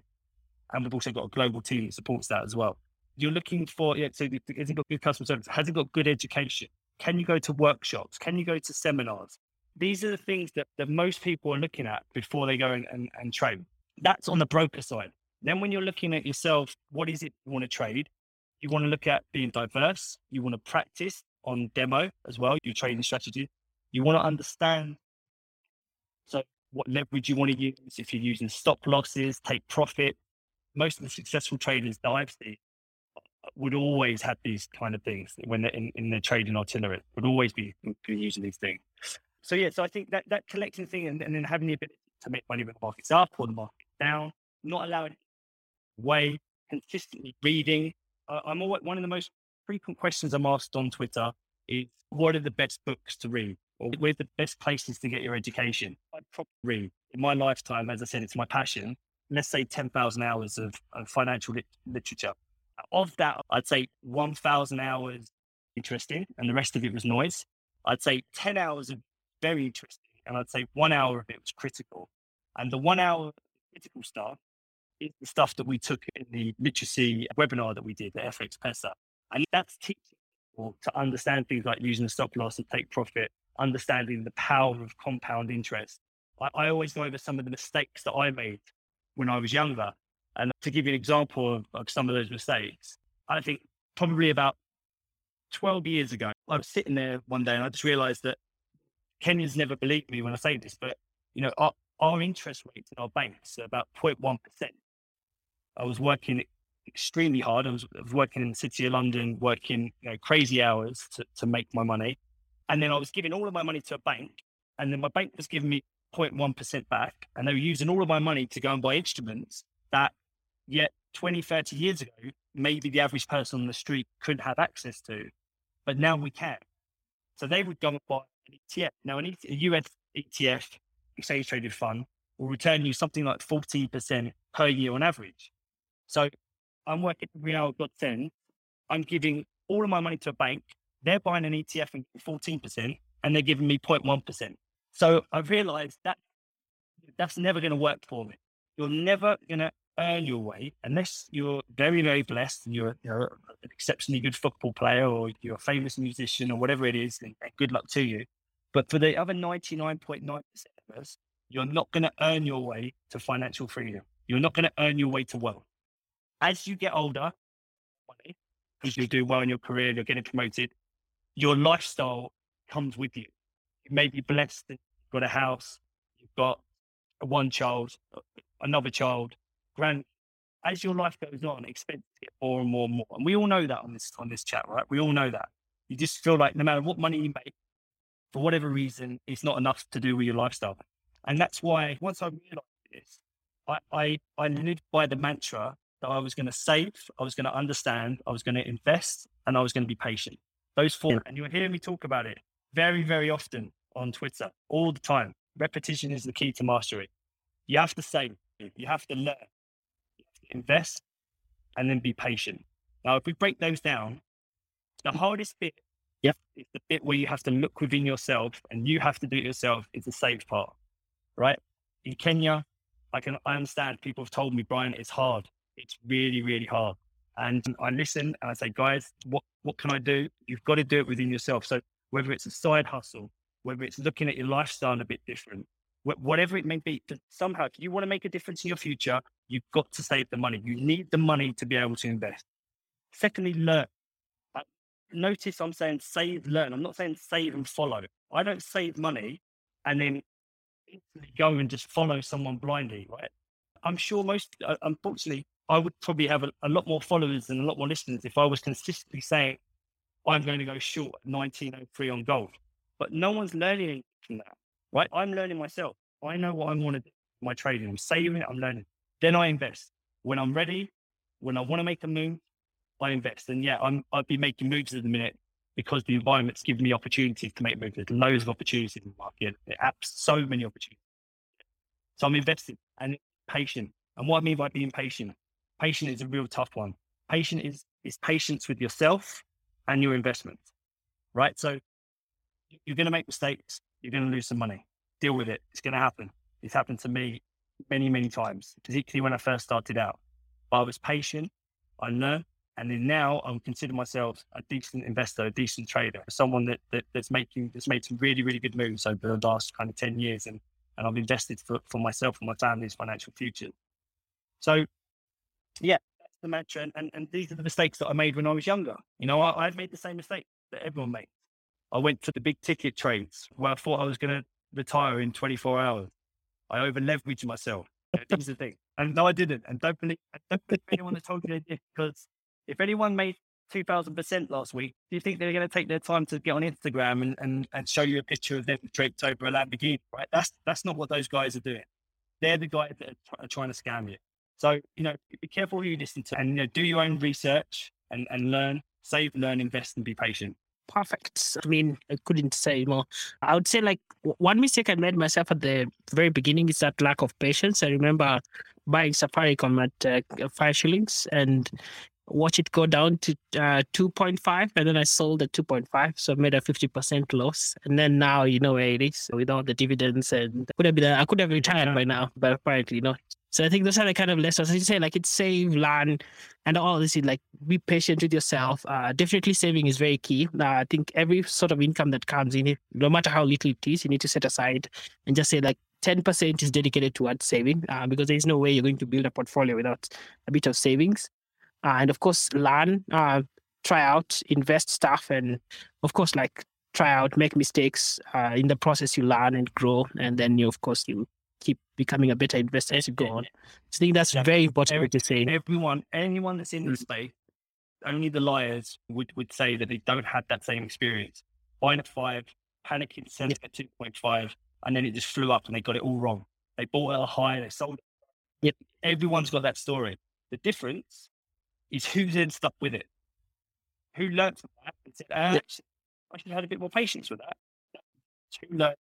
And we've also got a global team that supports that as well. You're looking for, yeah, so has it got good customer service? Has it got good education? Can you go to workshops? Can you go to seminars? These are the things that, that most people are looking at before they go and, and, and trade. That's on the broker side. Then when you're looking at yourself, what is it you want to trade? You want to look at being diverse. You want to practice on demo as well, your trading strategy. You want to understand so what leverage you want to use, if you're using stop losses, take profit. Most of the successful traders that I've seen would always have these kind of things when they're in, in their trading artillery, would always be using these things. So yeah, so I think that that collecting thing and, and then having the ability to make money when the market's up or the market's down, not allowing way, consistently reading. I'm always, one of the most frequent questions I'm asked on Twitter is what are the best books to read? Or where's the best places to get your education? I'd probably read in my lifetime, as I said, it's my passion. Let's say 10,000 hours of, of financial lit- literature. Of that, I'd say 1,000 hours interesting, and the rest of it was noise. I'd say 10 hours of very interesting, and I'd say one hour of it was critical. And the one hour critical stuff is the stuff that we took in the literacy webinar that we did, the FX PESA. And that's teaching people to understand things like using the stop loss and take profit, understanding the power of compound interest. I, I always go over some of the mistakes that I made when I was younger. And to give you an example of, of some of those mistakes, I think probably about 12 years ago, I was sitting there one day and I just realized that Kenyans never believe me when I say this, but you know, our, our interest rates in our banks are about 0.1%. I was working extremely hard. I was, I was, working in the city of London, working you know, crazy hours to, to make my money. And then I was giving all of my money to a bank. And then my bank was giving me 0.1% back. And they were using all of my money to go and buy instruments that yet 20, 30 years ago, maybe the average person on the street couldn't have access to. But now we can. So they would go and buy an ETF. Now, an a US ETF, exchange traded fund, will return you something like 14% per year on average. So I'm working Real God Ten. I'm giving all of my money to a bank. They're buying an ETF and 14%, and they're giving me 0.1%. So I've realized that that's never going to work for me. You're never going to earn your way unless you're very, very blessed and you're, you're, an exceptionally good football player or you're a famous musician or whatever it is. Good luck to you. But for the other 99.9% of us, you're not going to earn your way to financial freedom. You're not going to earn your way to wealth as you get older, because you do well in your career, you're getting promoted, your lifestyle comes with you. You may be blessed you've got a house, you've got one child, another child, grand. As your life goes on, expenses get more and more and more. And we all know that on this on this chat, right? We all know that. You just feel like no matter what money you make, for whatever reason, it's not enough to do with your lifestyle. And that's why once I realized this, I, I, I lived by the mantra that I was going to save, I was going to understand, I was going to invest, and I was going to be patient. Those four. And you'll hear me talk about it very, very often on Twitter, all the time. Repetition is the key to mastery. You have to save, you have to learn, you have to invest, and then be patient. Now, if we break those down, the mm. hardest bit yep. is the bit where you have to look within yourself and you have to do it yourself is the save part, right? In Kenya, I can I understand people have told me, Brian, it's hard. It's really, really hard. And I listen and I say, guys, what, what can I do? You've got to do it within yourself. So whether it's a side hustle, whether it's looking at your lifestyle a bit different, whatever it may be, somehow, if you want to make a difference in your future, you've got to save the money. You need the money to be able to invest. Secondly, learn. Notice I'm saying save, learn. I'm not saying save and follow. I don't save money and then go and just follow someone blindly, right? I'm sure most, uh, unfortunately, I would probably have a, a, lot more followers and a lot more listeners if I was consistently saying, I'm going to go short 1903 on gold. But no one's learning from that, right? I'm learning myself. I know what I want to do my trading. I'm saving it, I'm learning. Then I invest. When I'm ready, when I want to make a move, I invest. And yeah, I'm, I'd be making moves at the minute because the environment's giving me opportunities to make moves. There's loads of opportunities in the market. It Apps, so many opportunities. So I'm investing and patient. And what I mean by being patient, patient is a real tough one. Patient is is patience with yourself and your investment, right? So you're going to make mistakes. You're going to lose some money. Deal with it. It's going to happen. It's happened to me many, many times, particularly when I first started out. But I was patient. I learned. And then now I would consider myself a decent investor, a decent trader, someone that, that that's making that's made some really, really good moves over the last kind of 10 years. And and I've invested for, for myself and my family's financial future. So yeah, that's the mantra. And, and, and these are the mistakes that I made when I was younger. You know, I, I've made the same mistake that everyone makes. I went for the big ticket trades where I thought I was going to retire in 24 hours. I over leveraged myself. Uh, These are the thing. And no, I didn't. And don't believe, don't believe anyone that told you they did because if anyone made 2000% last week, do you think they're going to take their time to get on Instagram and, and, and show you a picture of them draped over a Lamborghini, right? That's, that's not what those guys are doing. They're the guys that are, are trying to scam you. So, you know, be careful who you listen to and, you know, do your own research and, and learn, save, learn, invest, and be patient. Perfect. I mean, I couldn't say more. I would say like one mistake I made myself at the very beginning is that lack of patience. I remember buying Safaricom at uh, five shillings and watch it go down to uh, 2.5 and then I sold at 2.5 so I made a 50% loss and then now you know where it is with all the dividends and could have been I could have retired by now but apparently not so I think those are the kind of lessons. As you say like it's save learn and all this is like be patient with yourself. Uh, definitely saving is very key. Uh, I think every sort of income that comes in no matter how little it is you need to set aside and just say like 10% is dedicated towards saving uh, because there's no way you're going to build a portfolio without a bit of savings. Uh, and of course learn uh, try out invest stuff and of course like try out make mistakes uh, in the process you learn and grow and then you of course you becoming a better investor as you go on so i think that's yeah. very important Every, to say everyone anyone that's in the mm. space only the liars would, would say that they don't have that same experience buying at five panicking selling yeah. at 2.5 and then it just flew up and they got it all wrong they bought at a high they sold yep. everyone's got that story the difference is who's then stuck with it. Who learned from that and said, ah, I should have had a bit more patience with that. Who learned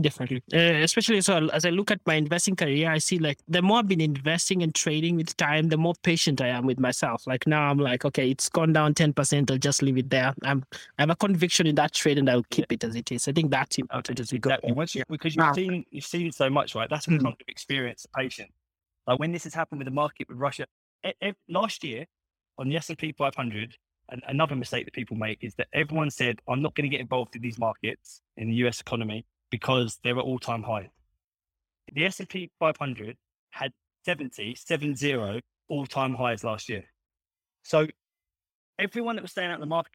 Definitely. Uh, especially so as I look at my investing career, I see like the more I've been investing and trading with time, the more patient I am with myself. Like now I'm like, okay, it's gone down 10%. I'll just leave it there. I'm, I have a conviction in that trade and I'll keep yeah. it as it is. I think that's important as we go. Exactly. Once you, because you've seen, you've seen so much, right? That's what mm-hmm. comes with experience, patience. Like when this has happened with the market with Russia, last year on the S&P 500, and another mistake that people make is that everyone said, I'm not going to get involved in these markets in the US economy because they were all-time high. The S&P 500 had 70, 70 all-time highs last year. So everyone that was staying out in the market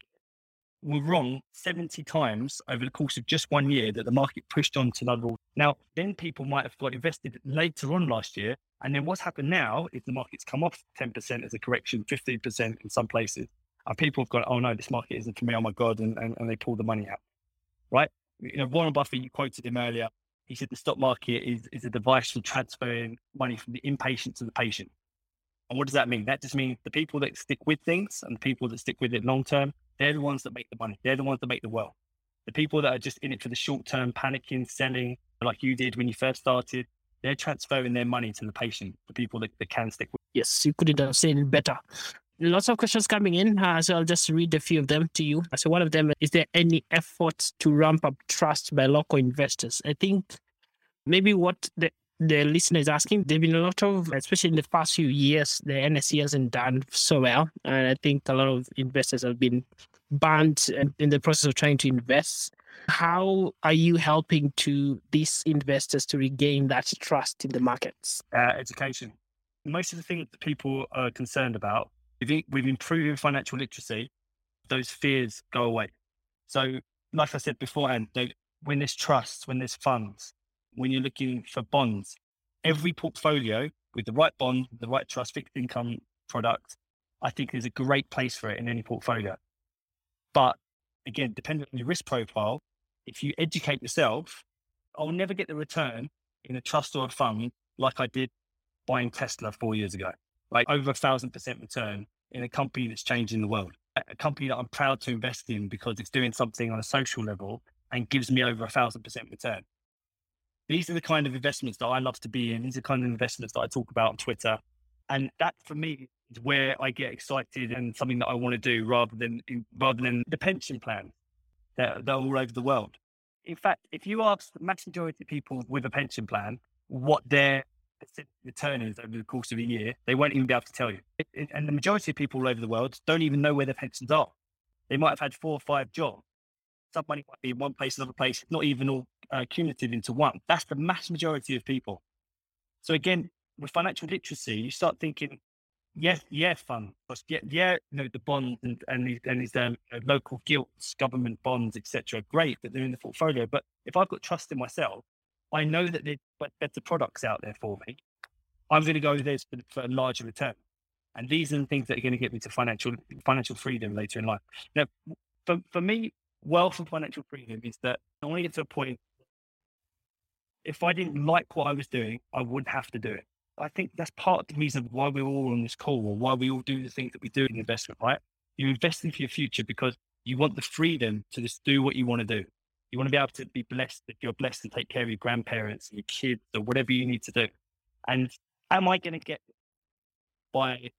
were wrong 70 times over the course of just one year that the market pushed on to another. Now, then people might have got invested later on last year. And then what's happened now is the market's come off 10% as a correction, 15% in some places. And people have gone, oh no, this market isn't for me. Oh my God. And, and, and they pull the money out. Right. You know, Warren Buffett, you quoted him earlier. He said the stock market is, is a device for transferring money from the impatient to the patient. And what does that mean? That just means the people that stick with things and the people that stick with it long term they're the ones that make the money. They're the ones that make the wealth. The people that are just in it for the short term, panicking, selling, like you did when you first started, they're transferring their money to the patient, the people that, that can stick with. Yes, you couldn't have said it better. Lots of questions coming in, uh, so I'll just read a few of them to you. So one of them is there any efforts to ramp up trust by local investors? I think maybe what the the listener is asking, there've been a lot of, especially in the past few years, the NSE hasn't done so well. And I think a lot of investors have been banned in the process of trying to invest. How are you helping to these investors to regain that trust in the markets? Uh, education. Most of the things that people are concerned about, with improving financial literacy, those fears go away. So, like I said beforehand, when there's trust, when there's funds, when you're looking for bonds. Every portfolio with the right bond, the right trust fixed income product, I think is a great place for it in any portfolio. But again, depending on your risk profile, if you educate yourself, I'll never get the return in a trust or a fund like I did buying Tesla four years ago, like over a thousand percent return in a company that's changing the world, a company that I'm proud to invest in because it's doing something on a social level and gives me over a thousand percent return these are the kind of investments that I love to be in. These are the kind of investments that I talk about on Twitter. And that for me is where I get excited and something that I want to do rather than rather than the pension plan that, that are all over the world. In fact, if you ask the majority of people with a pension plan what their return is over the course of a year, they won't even be able to tell you. It, it, and the majority of people all over the world don't even know where their pensions are. They might have had four or five jobs. Some money might be in one place, another place, not even all uh, cumulative into one. That's the mass majority of people. So again, with financial literacy, you start thinking, yes, yeah, fund, yeah, yeah, you know, the bonds and and these, and these um, local gilts, government bonds, etc. Great that they're in the portfolio, but if I've got trust in myself, I know that there's better products out there for me. I'm going to go there for, for a larger return. And these are the things that are going to get me to financial financial freedom later in life. Now, for, for me, wealth and financial freedom is that I want to get to a point. If I didn't like what I was doing, I wouldn't have to do it. I think that's part of the reason why we're all on this call or why we all do the things that we do in investment, right? You're investing for your future because you want the freedom to just do what you want to do. You want to be able to be blessed if you're blessed and take care of your grandparents and your kids or whatever you need to do. And am I going to get by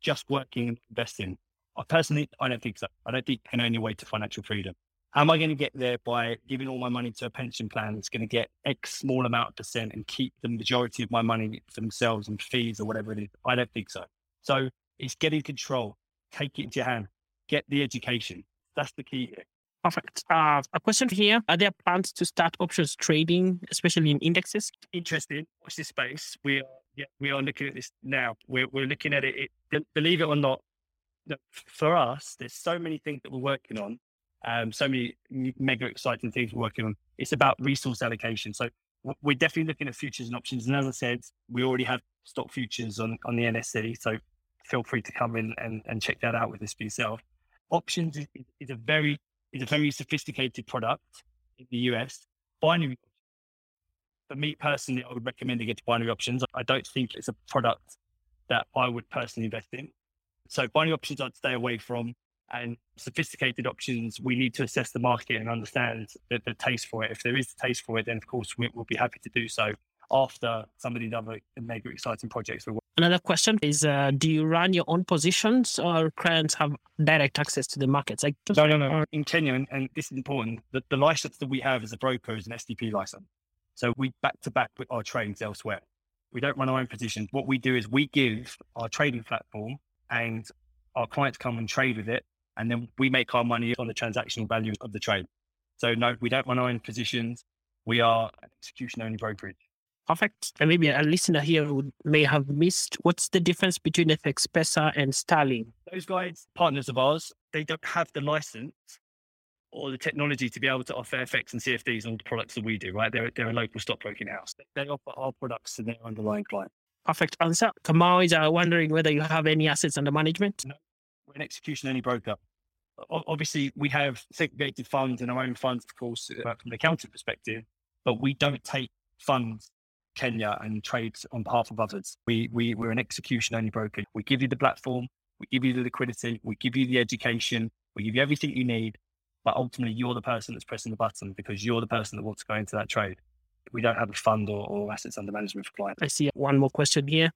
just working and investing? I personally, I don't think so. I don't think can only way to financial freedom. Am I going to get there by giving all my money to a pension plan that's going to get X small amount of percent and keep the majority of my money for themselves and fees or whatever it is? I don't think so. So it's getting control, take it into your hand, get the education. That's the key here. Perfect. Uh, a question here. Are there plans to start options trading, especially in indexes? Interesting. Watch this space. We are, yeah, we are looking at this now. We're, we're looking at it, it. Believe it or not, for us, there's so many things that we're working on, um, so many mega exciting things we're working on. It's about resource allocation. So we're definitely looking at futures and options. And as I said, we already have stock futures on, on the NSE. So feel free to come in and, and check that out with us for yourself. Options is, is a very is a very sophisticated product in the US. Binary, for me personally, I would recommend to get to binary options. I don't think it's a product that I would personally invest in. So binary options I'd stay away from. And sophisticated options, we need to assess the market and understand the, the taste for it. If there is a taste for it, then of course we, we'll be happy to do so after some of these other mega exciting projects. Another question is uh, Do you run your own positions or clients have direct access to the markets? Like, no, no, no. In Kenya, and, and this is important, the, the license that we have as a broker is an STP license. So we back to back with our trades elsewhere. We don't run our own positions. What we do is we give our trading platform and our clients come and trade with it. And then we make our money on the transactional value of the trade. So no, we don't run our own positions. We are an execution only brokerage. Perfect. And maybe a listener here who may have missed what's the difference between FX Pesa and Sterling? Those guys, partners of ours, they don't have the license or the technology to be able to offer FX and CFDs on the products that we do, right? They're, they're a local stockbroking house. They offer our products to their underlying client. Perfect answer. Kamau is uh, wondering whether you have any assets under management. No, we're an execution only broker. Obviously, we have segregated funds and our own funds, of course, uh, from an accounting perspective, but we don't take funds Kenya and trade on behalf of others. We, we, we're an execution only broker. We give you the platform, we give you the liquidity, we give you the education, we give you everything you need. But ultimately, you're the person that's pressing the button because you're the person that wants to go into that trade. We don't have a fund or, or assets under management for clients. I see one more question here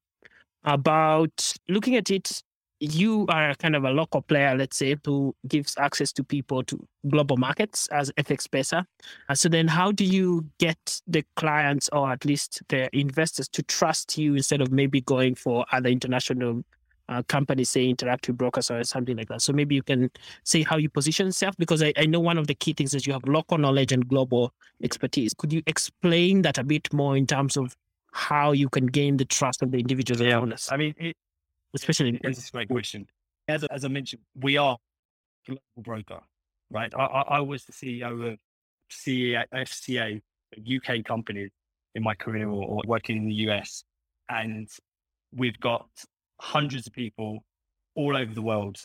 about looking at it you are kind of a local player, let's say, who gives access to people to global markets as FX Pesa. And so then how do you get the clients or at least the investors to trust you instead of maybe going for other international uh, companies, say interactive brokers or something like that? So maybe you can say how you position yourself because I, I know one of the key things is you have local knowledge and global expertise. Could you explain that a bit more in terms of how you can gain the trust of the individual yeah. owners? I mean, it, especially in this great question. As, as I mentioned, we are a global broker, right? I, I, was the CEO of CEA, FCA, a UK companies in my career or, or working in the US. And we've got hundreds of people all over the world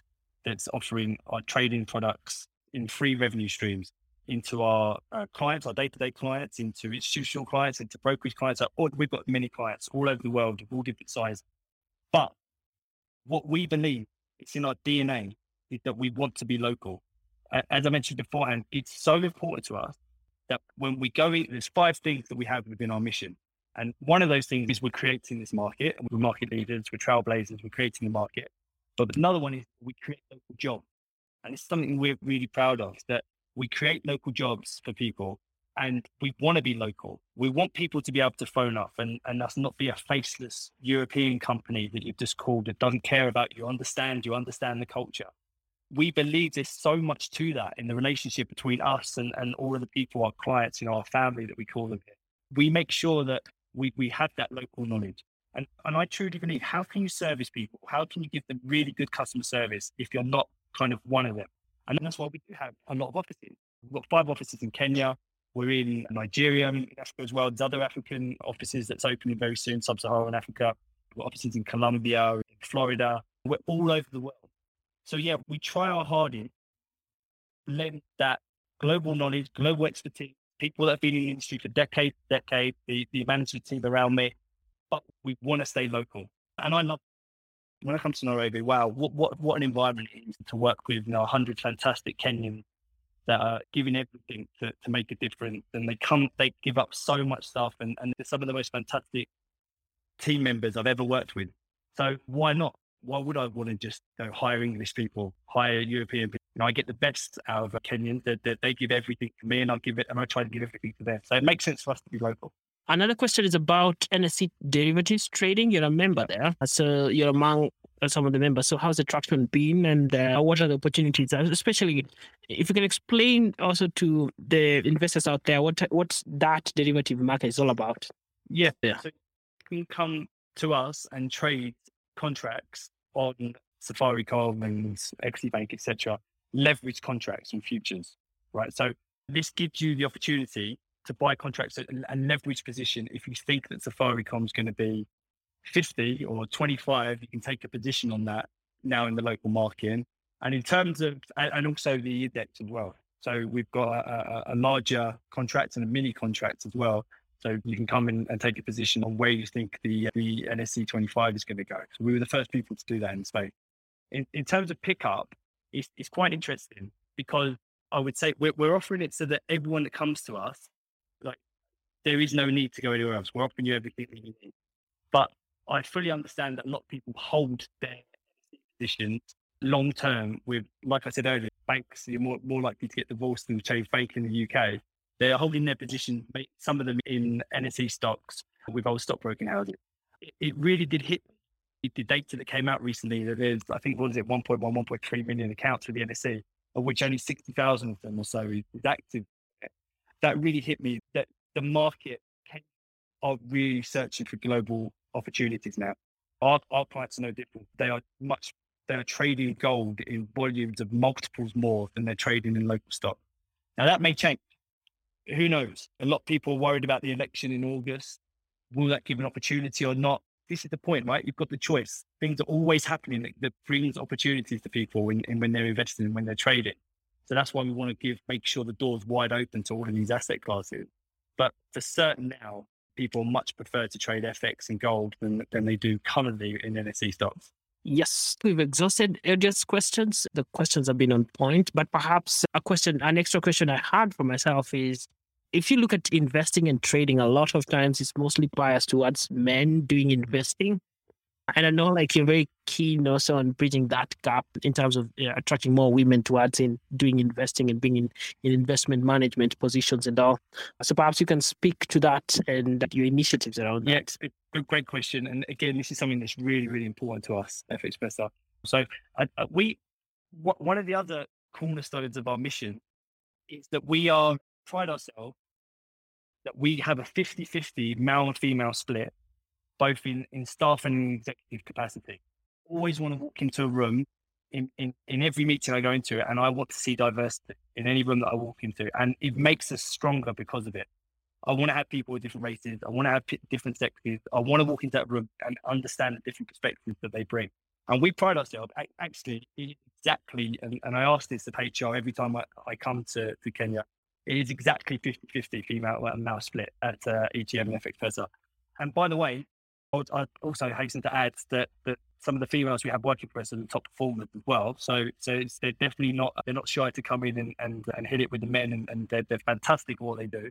that's offering our trading products in free revenue streams into our uh, clients, our day-to-day clients, into institutional clients, into brokerage clients. we've got many clients all over the world of all different sizes. But what we believe, it's in our DNA, is that we want to be local. As I mentioned beforehand, it's so important to us that when we go in, there's five things that we have within our mission. And one of those things is we're creating this market, we're market leaders, we're trailblazers, we're creating the market. But another one is we create local jobs. And it's something we're really proud of that we create local jobs for people and we want to be local. We want people to be able to phone up and, and us not be a faceless European company that you've just called that doesn't care about you, understand you, understand the culture. We believe there's so much to that in the relationship between us and, and all of the people, our clients, you know, our family that we call them. We make sure that we, we have that local knowledge. And, and I truly believe how can you service people? How can you give them really good customer service if you're not kind of one of them? And that's why we do have a lot of offices. We've got five offices in Kenya. We're in Nigeria, in Africa as well. There's other African offices that's opening very soon, sub-Saharan Africa. We've got offices in Colombia, in Florida. We're all over the world. So yeah, we try our hardest, lend that global knowledge, global expertise, people that have been in the industry for decades, decades, the, the management team around me, but we want to stay local. And I love when I come to Nairobi, wow, what what what an environment it is to work with you know 100 fantastic Kenyans that are giving everything to, to make a difference. And they come, they give up so much stuff. And, and they're some of the most fantastic team members I've ever worked with. So why not? Why would I want to just you know, hire English people, hire European people? You know, I get the best out of Kenyans that, that they give everything to me and I give it and I try to give everything to them. So it makes sense for us to be local. Another question is about NSE derivatives trading. You're a member there. So you're among some of the members. So how's the traction been and uh, what are the opportunities, uh, especially if you can explain also to the investors out there what what that derivative market is all about? Yeah. yeah. So you can come to us and trade contracts on Safaricom and Equity Bank, etc. Leverage contracts and futures, right? So this gives you the opportunity to buy contracts and, and leverage position if you think that Safaricom is going to be 50 or 25, you can take a position on that now in the local market. And in terms of, and also the index as well. So we've got a, a, larger contract and a mini contract as well. So you can come in and take a position on where you think the the NSE 25 is going to go. So we were the first people to do that in Spain. In, in terms of pickup, it's, it's quite interesting because I would say we're, we're offering it so that everyone that comes to us, like, there is no need to go anywhere else. We're offering you everything you need. But I fully understand that a lot of people hold their positions long term with, like I said earlier, banks, you're more, more likely to get divorced than change bank in the UK. They're holding their position, some of them in NSE stocks with old stockbroking houses. It, it really did hit the data that came out recently that there's, I think, what is it, 1.1, 1.3 million accounts with the NSE, of which only 60,000 of them or so is, is active. That really hit me that the market are really searching for global opportunities now. Our, our clients are no different. They are much, they are trading gold in volumes of multiples more than they're trading in local stock. Now that may change. Who knows? A lot of people are worried about the election in August. Will that give an opportunity or not? This is the point, right? You've got the choice. Things are always happening that, that brings opportunities to people when, when they're investing and when they're trading. So that's why we want to give, make sure the door's wide open to all of these asset classes. But for certain now, people much prefer to trade FX and gold than, than they do currently in NSE stocks. Yes, we've exhausted audience questions. The questions have been on point, but perhaps a question, an extra question I had for myself is if you look at investing and trading, a lot of times it's mostly biased towards men doing investing. And I know like you're very keen also on bridging that gap in terms of uh, attracting more women towards in doing investing and being in, in investment management positions and all. So perhaps you can speak to that and your initiatives around yeah, that. Yeah, great question. And again, this is something that's really, really important to us, FX Pesa. So uh, we, w- one of the other cornerstones of our mission is that we are pride ourselves that we have a 50-50 male and female split both in, in staff and in executive capacity. Always want to walk into a room in, in, in every meeting I go into and I want to see diversity in any room that I walk into. And it makes us stronger because of it. I want to have people with different races. I want to have p- different sexes. I want to walk into that room and understand the different perspectives that they bring. And we pride ourselves actually exactly, and, and I ask this of HR every time I, I come to, to Kenya, it is exactly 50 50 female and male split at uh, EGM and FX Pesa. And by the way, I also hasten to add that that some of the females we have working for us are the top performers as well. So so they're definitely not they're not shy to come in and, and, and hit it with the men and, and they're, they're fantastic at what they do.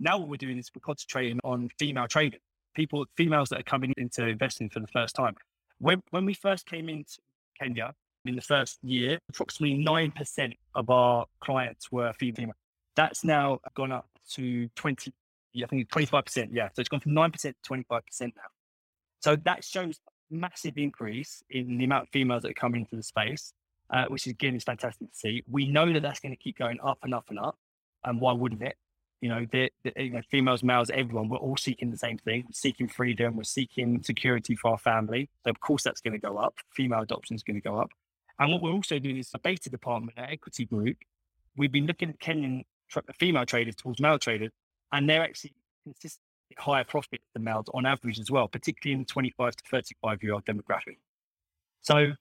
Now what we're doing is we're concentrating on female trading, people females that are coming into investing for the first time. When when we first came into Kenya in the first year, approximately nine percent of our clients were female. That's now gone up to 20, I think 25%. Yeah. So it's gone from 9% to 25% now. So that shows massive increase in the amount of females that are coming into the space, uh, which is again is fantastic to see. We know that that's going to keep going up and up and up. And why wouldn't it? You know, the, you know, females, males, everyone, we're all seeking the same thing. We're seeking freedom. We're seeking security for our family. So of course that's going to go up. Female adoption is going to go up. And what we're also doing is a beta department at Equiti Group. We've been looking at Kenyan female traders towards male traders, and they're actually consistently higher profit than males on average as well, particularly in the 25 to 35 year old demographic. So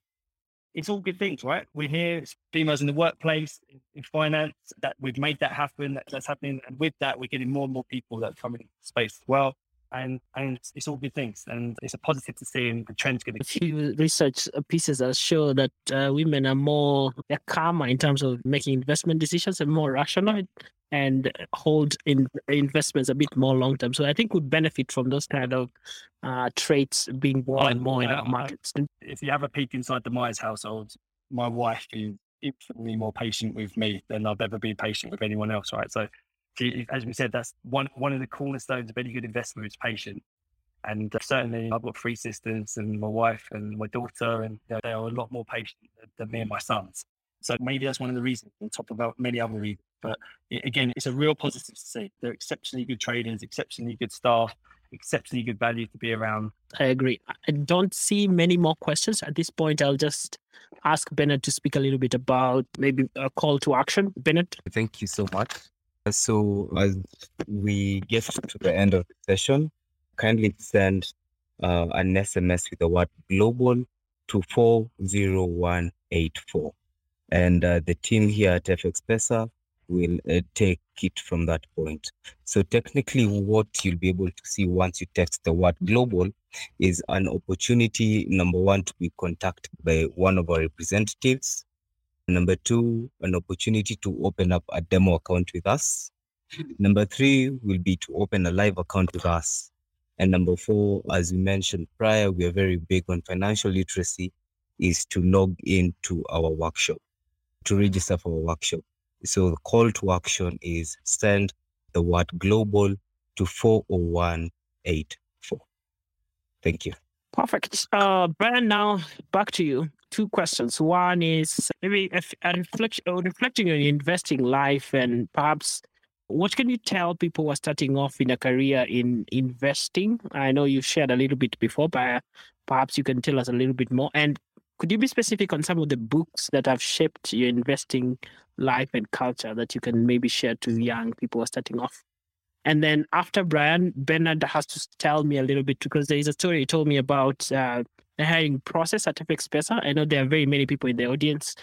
it's all good things, right? We're here, females in the workplace, in finance, that we've made that happen, that, that's happening. And with that, we're getting more and more people that are coming into space as well. And, and it's all good things. And it's a positive to see, and the trend's going to. A few research pieces that show that uh, women are more they're calmer in terms of making investment decisions and more rational and hold in investments a bit more long term. So I think would benefit from those kind of uh, traits being more and more in our markets. If you have a peek inside the Myers household, my wife is infinitely more patient with me than I've ever been patient with anyone else. Right, so as we said, that's one one of the cornerstones of any good investment is patient. And uh, certainly, I've got three sisters and my wife and my daughter, and you know, they are a lot more patient than me and my sons. So maybe that's one of the reasons, on top of many other reasons. But it, again, it's a real positive to see. They're exceptionally good traders, exceptionally good staff, exceptionally good value to be around. I agree. I don't see many more questions at this point. I'll just ask Bernard to speak a little bit about maybe a call to action. Bernard. Thank you so much. So as we get to the end of the session, kindly send uh, an SMS with the word global to 40184 and uh, the team here at FX Pesa will uh, take it from that point. So technically, what you'll be able to see once you text the word global is an opportunity, number one, to be contacted by one of our representatives. Number two, an opportunity to open up a demo account with us. Number three will be to open a live account with us. And number four, as we mentioned prior, we are very big on financial literacy, is to log into our workshop to register for a workshop. So the call to action is send the word global to 40184. Thank you. Perfect. Uh, Brian, now back to you. Two questions. One is maybe a, a reflection, reflecting on investing life and perhaps what can you tell people who are starting off in a career in investing? I know you shared a little bit before, but perhaps you can tell us a little bit more. And could you be specific on some of the books that have shaped your investing life and culture that you can maybe share to young people who are starting off? And then after Brian, Bernard has to tell me a little bit because there is a story he told me about uh, the hiring process at FX Pesa. I know there are very many people in the audience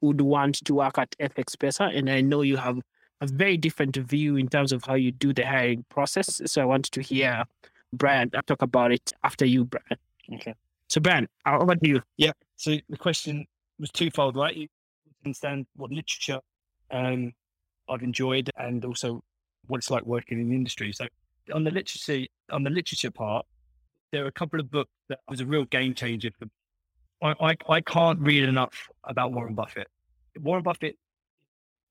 who would want to work at FX Pesa, and I know you have a very different view in terms of how you do the hiring process. So I wanted to hear Brian talk about it after you, Brian. Okay. So Ben, over to you. Yeah. So the question was twofold, right? You understand what literature um, I've enjoyed and also what it's like working in the industry. So on the literacy, on the literature part, there are a couple of books that was a real game changer for I, I, I can't read enough about Warren Buffett. Warren Buffett,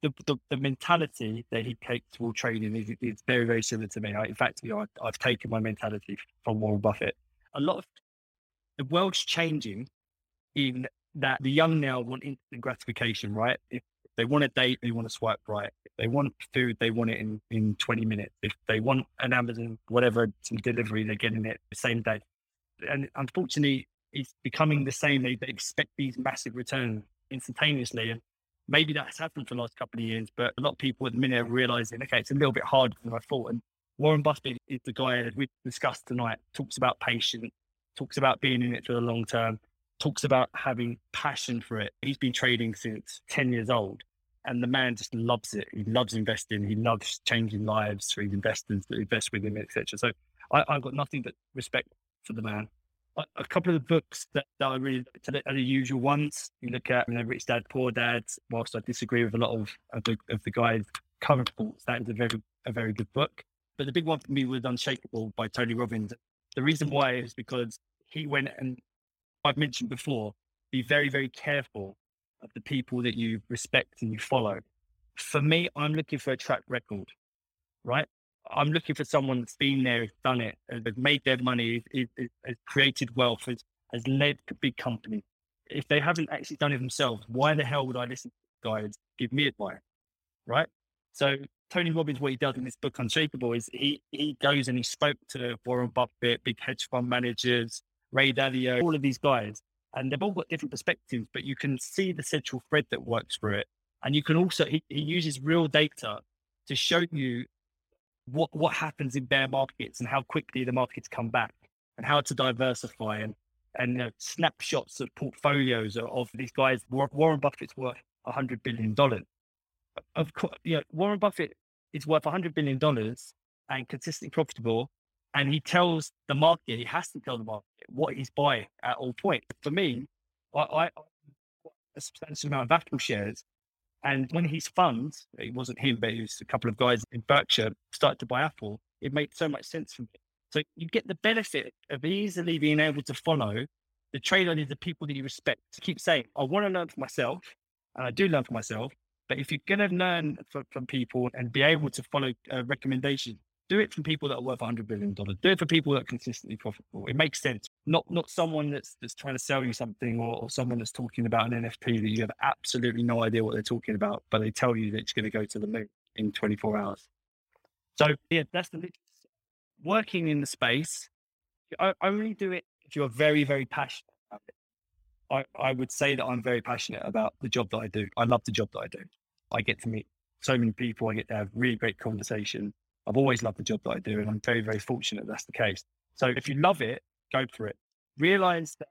the, the, the mentality that he takes toward trading is, is very, very similar to me. I, in fact, you know, I, I've taken my mentality from Warren Buffett. A lot of the world's changing in that the young now want instant gratification, right? If they want a date, they want to swipe right. If they want food, they want it in, in 20 minutes. If they want an Amazon, whatever, some delivery, they're getting it the same day. And unfortunately, it's becoming the same. They, they expect these massive returns instantaneously. And maybe that's happened for the last couple of years, but a lot of people at the minute are realizing, okay, it's a little bit harder than I thought. And Warren Buffett is the guy that we discussed tonight, talks about patience, talks about being in it for the long term, talks about having passion for it. He's been trading since 10 years old and the man just loves it. He loves investing. He loves changing lives for his investors that invest with him, etc. So I, have got nothing but respect for the man. A, couple of the books that, that I really are the usual ones. You look at you know, Rich Dad, Poor Dad. Whilst I disagree with a lot of of the, of the guy's current thoughts, that is a very a very good book. But the big one for me was Unshakeable by Tony Robbins. The reason why is because he went and I've mentioned before, be very, very careful of the people that you respect and you follow. For me, I'm looking for a track record. right? I'm looking for someone that's been there, has done it, has made their money, has, created wealth, has, has led big companies. If they haven't actually done it themselves, why the hell would I listen to guys give me advice, right? So Tony Robbins, what he does in this book Unshakeable is he he goes and he spoke to Warren Buffett, big hedge fund managers, Ray Dalio, all of these guys, and they've all got different perspectives, but you can see the central thread that works for it. And you can also he, he uses real data to show you what what happens in bear markets and how quickly the markets come back and how to diversify and and uh, snapshots of portfolios of, of these guys. Warren Buffett's worth a hundred billion dollars. Of course, you know, Warren Buffett is worth a hundred billion dollars and consistently profitable. And he tells the market, he has to tell the market what he's buying at all points. For me, I, I a substantial amount of Apple shares and when his funds, it wasn't him, but it was a couple of guys in Berkshire, started to buy Apple, it made so much sense for me. So you get the benefit of easily being able to follow the trade on the people that you respect. To keep saying, I want to learn for myself, and I do learn for myself. But if you're going to learn from, from people and be able to follow uh, recommendations, do it for people that are worth $100 billion. Do it for people that are consistently profitable. It makes sense. Not not someone that's that's trying to sell you something or, or someone that's talking about an NFP that you have absolutely no idea what they're talking about, but they tell you that it's going to go to the moon in 24 hours. So yeah, that's the working in the space. I only do it if you're very, very passionate about it. I, I would say that I'm very passionate about the job that I do. I love the job that I do. I get to meet so many people. I get to have really great conversation. I've always loved the job that I do, and I'm very, very fortunate that's the case. So if you love it, go for it. Realize that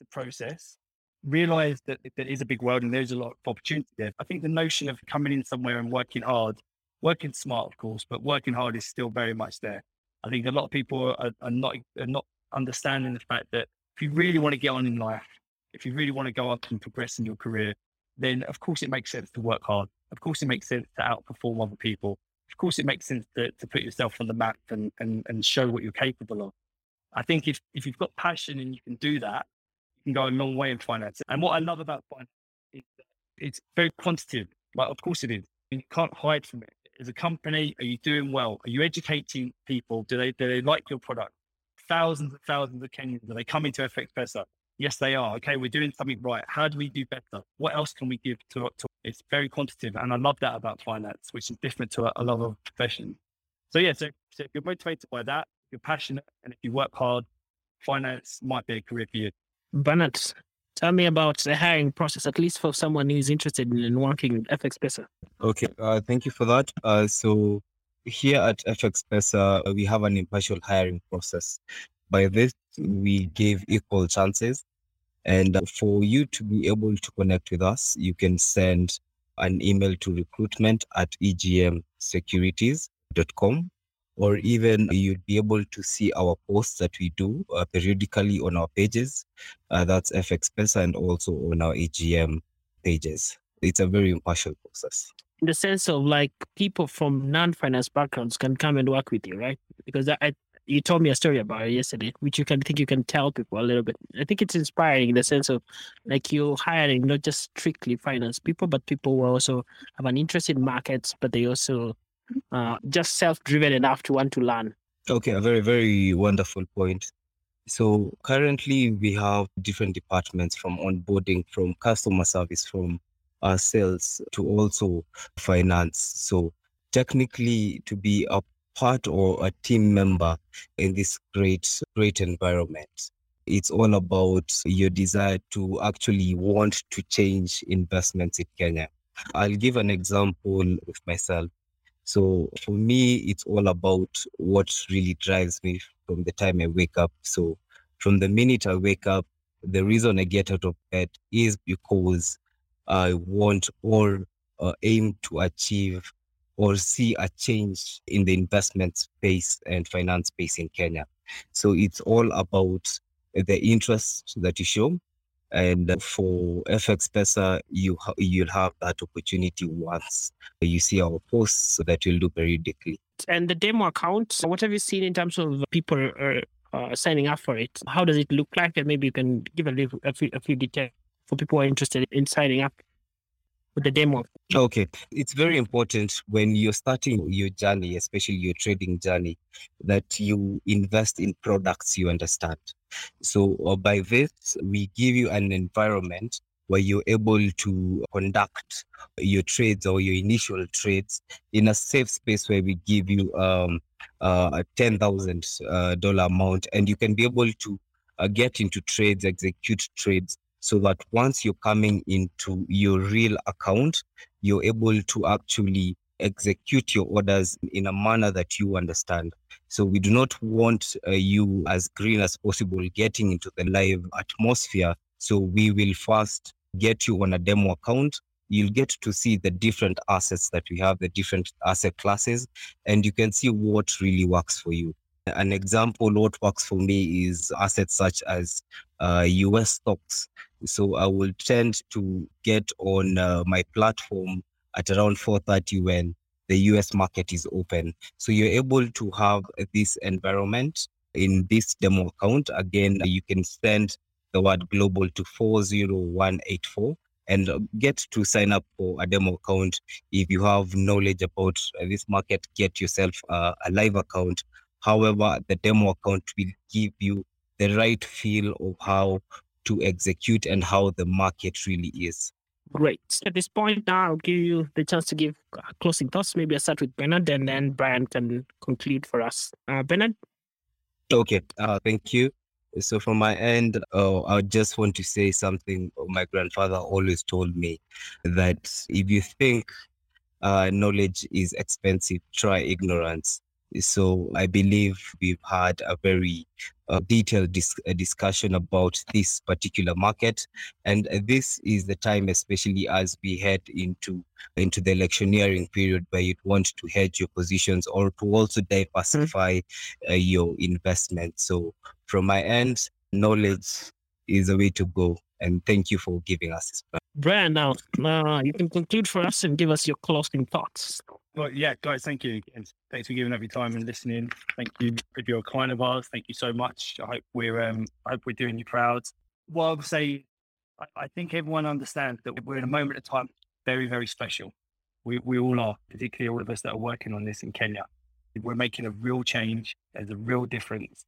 it's a process. Realize that there is a big world and there's a lot of opportunity there. I think the notion of coming in somewhere and working hard, working smart, of course, but working hard is still very much there. I think a lot of people are, are not are not understanding the fact that if you really want to get on in life, if you really want to go up and progress in your career, then of course it makes sense to work hard. Of course it makes sense to outperform other people of course, it makes sense to, to put yourself on the map and, and, and show what you're capable of. I think if, if you've got passion and you can do that, you can go a long way in finance. And what I love about finance is it's very quantitative. Like, of course it is. You can't hide from it. As a company, are you doing well? Are you educating people? Do they do they like your product? Thousands and thousands of Kenyans, are they coming to FX Pesa? Yes, they are. Okay, we're doing something right. How do we do better? What else can we give to, to it's very quantitative. And I love that about finance, which is different to a, a lot of professions. So yeah, so, so if you're motivated by that, you're passionate, and if you work hard, finance might be a career for you. Bernard, tell me about the hiring process, at least for someone who's interested in working at FX Pesa. Okay, uh, thank you for that. Uh, so here at FX Pesa, we have an impartial hiring process. By this, we give equal chances and uh, for you to be able to connect with us, you can send an email to recruitment at egmsecurities.com or even you'd be able to see our posts that we do uh, periodically on our pages. Uh, that's FX Pesa and also on our EGM pages. It's a very impartial process. In the sense of like people from non-finance backgrounds can come and work with you, right? Because I, you told me a story about it yesterday, which you can think you can tell people a little bit. I think it's inspiring in the sense of like you're hiring not just strictly finance people, but people who also have an interest in markets, but they also uh, just self-driven enough to want to learn. Okay, a very very wonderful point. So currently we have different departments from onboarding, from customer service, from uh, sales to also finance. So technically to be a part or a team member in this great, great environment. It's all about your desire to actually want to change investments in Kenya. I'll give an example of myself. So for me, it's all about what really drives me from the time I wake up. So from the minute I wake up, the reason I get out of bed is because I want or uh, aim to achieve or see a change in the investment space and finance space in Kenya. So it's all about the interest that you show. And for FX Pesa, you ha- you'll have that opportunity once you see our posts that you'll do periodically. And the demo account, what have you seen in terms of people uh, uh, signing up for it? How does it look like? And maybe you can give a, little, a, few, a few details for people who are interested in signing up. With the demo. Okay. It's very important when you're starting your journey, especially your trading journey, that you invest in products you understand. So, uh, by this, we give you an environment where you're able to conduct your trades or your initial trades in a safe space where we give you um, uh, a $10,000 uh, amount and you can be able to uh, get into trades, execute trades so that once you're coming into your real account, you're able to actually execute your orders in a manner that you understand. So we do not want uh, you as green as possible getting into the live atmosphere. So we will first get you on a demo account. You'll get to see the different assets that we have, the different asset classes, and you can see what really works for you. An example, what works for me is assets such as uh, US stocks. So I will tend to get on uh, my platform at around 4.30 when the US market is open. So you're able to have this environment in this demo account. Again, you can send the word global to 40184 and get to sign up for a demo account. If you have knowledge about this market, get yourself a live account. However, the demo account will give you the right feel of how to execute and how the market really is. Great. At this point, now I'll give you the chance to give closing thoughts. Maybe I'll start with Bernard and then Brian can conclude for us. Uh, Bernard? Okay. Uh, thank you. So from my end, uh, I just want to say something my grandfather always told me that if you think uh, knowledge is expensive, try ignorance. So I believe we've had a very uh, detailed dis- discussion about this particular market, and this is the time, especially as we head into into the electioneering period, where you'd want to hedge your positions or to also diversify uh, your investment. So from my end, knowledge is the way to go. And thank you for giving us this. Brian, now uh, you can conclude for us and give us your closing thoughts. Well, yeah, guys, thank you. And thanks for giving up your time and listening. Thank you you're a client of ours. Thank you so much. I hope we're um, I hope we're doing you proud. Well, I would say I, I think everyone understands that we're in a moment of time very, very special. We we all are, particularly all of us that are working on this in Kenya. We're making a real change. There's a real difference.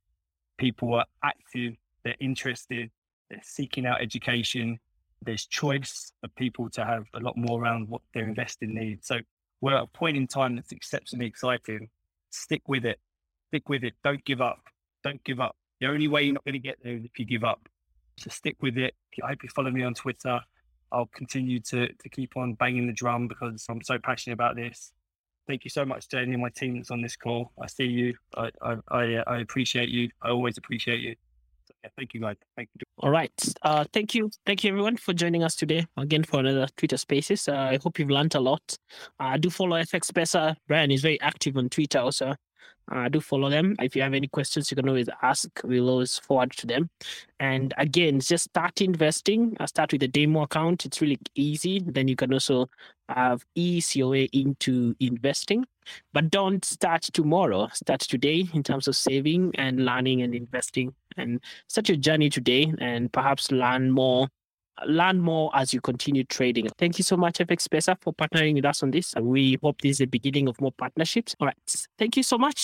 People are active, they're interested, they're seeking out education. There's choice for people to have a lot more around what their investing needs. So we're at a point in time that's exceptionally exciting. Stick with it. Stick with it. Don't give up. Don't give up. The only way you're not going to get there is if you give up. So stick with it. I hope you follow me on Twitter. I'll continue to to keep on banging the drum because I'm so passionate about this. Thank you so much to any of my team that's on this call. I see you. I I I, uh, I appreciate you. I always appreciate you. So, yeah, thank you, guys. Thank you. All right. Uh, thank you. Thank you, everyone, for joining us today again for another Twitter Spaces. Uh, I hope you've learned a lot. Uh, do follow FX Pesa. Brian is very active on Twitter also. Uh, do follow them. If you have any questions, you can always ask. We'll always forward to them. And again, just start investing. Uh, start with a demo account. It's really easy. Then you can also have ease your way into investing. But don't start tomorrow. Start today in terms of saving and learning and investing. And start your journey today and perhaps learn more learn more as you continue trading. Thank you so much, FX Pesa, for partnering with us on this. We hope this is the beginning of more partnerships. All right. Thank you so much.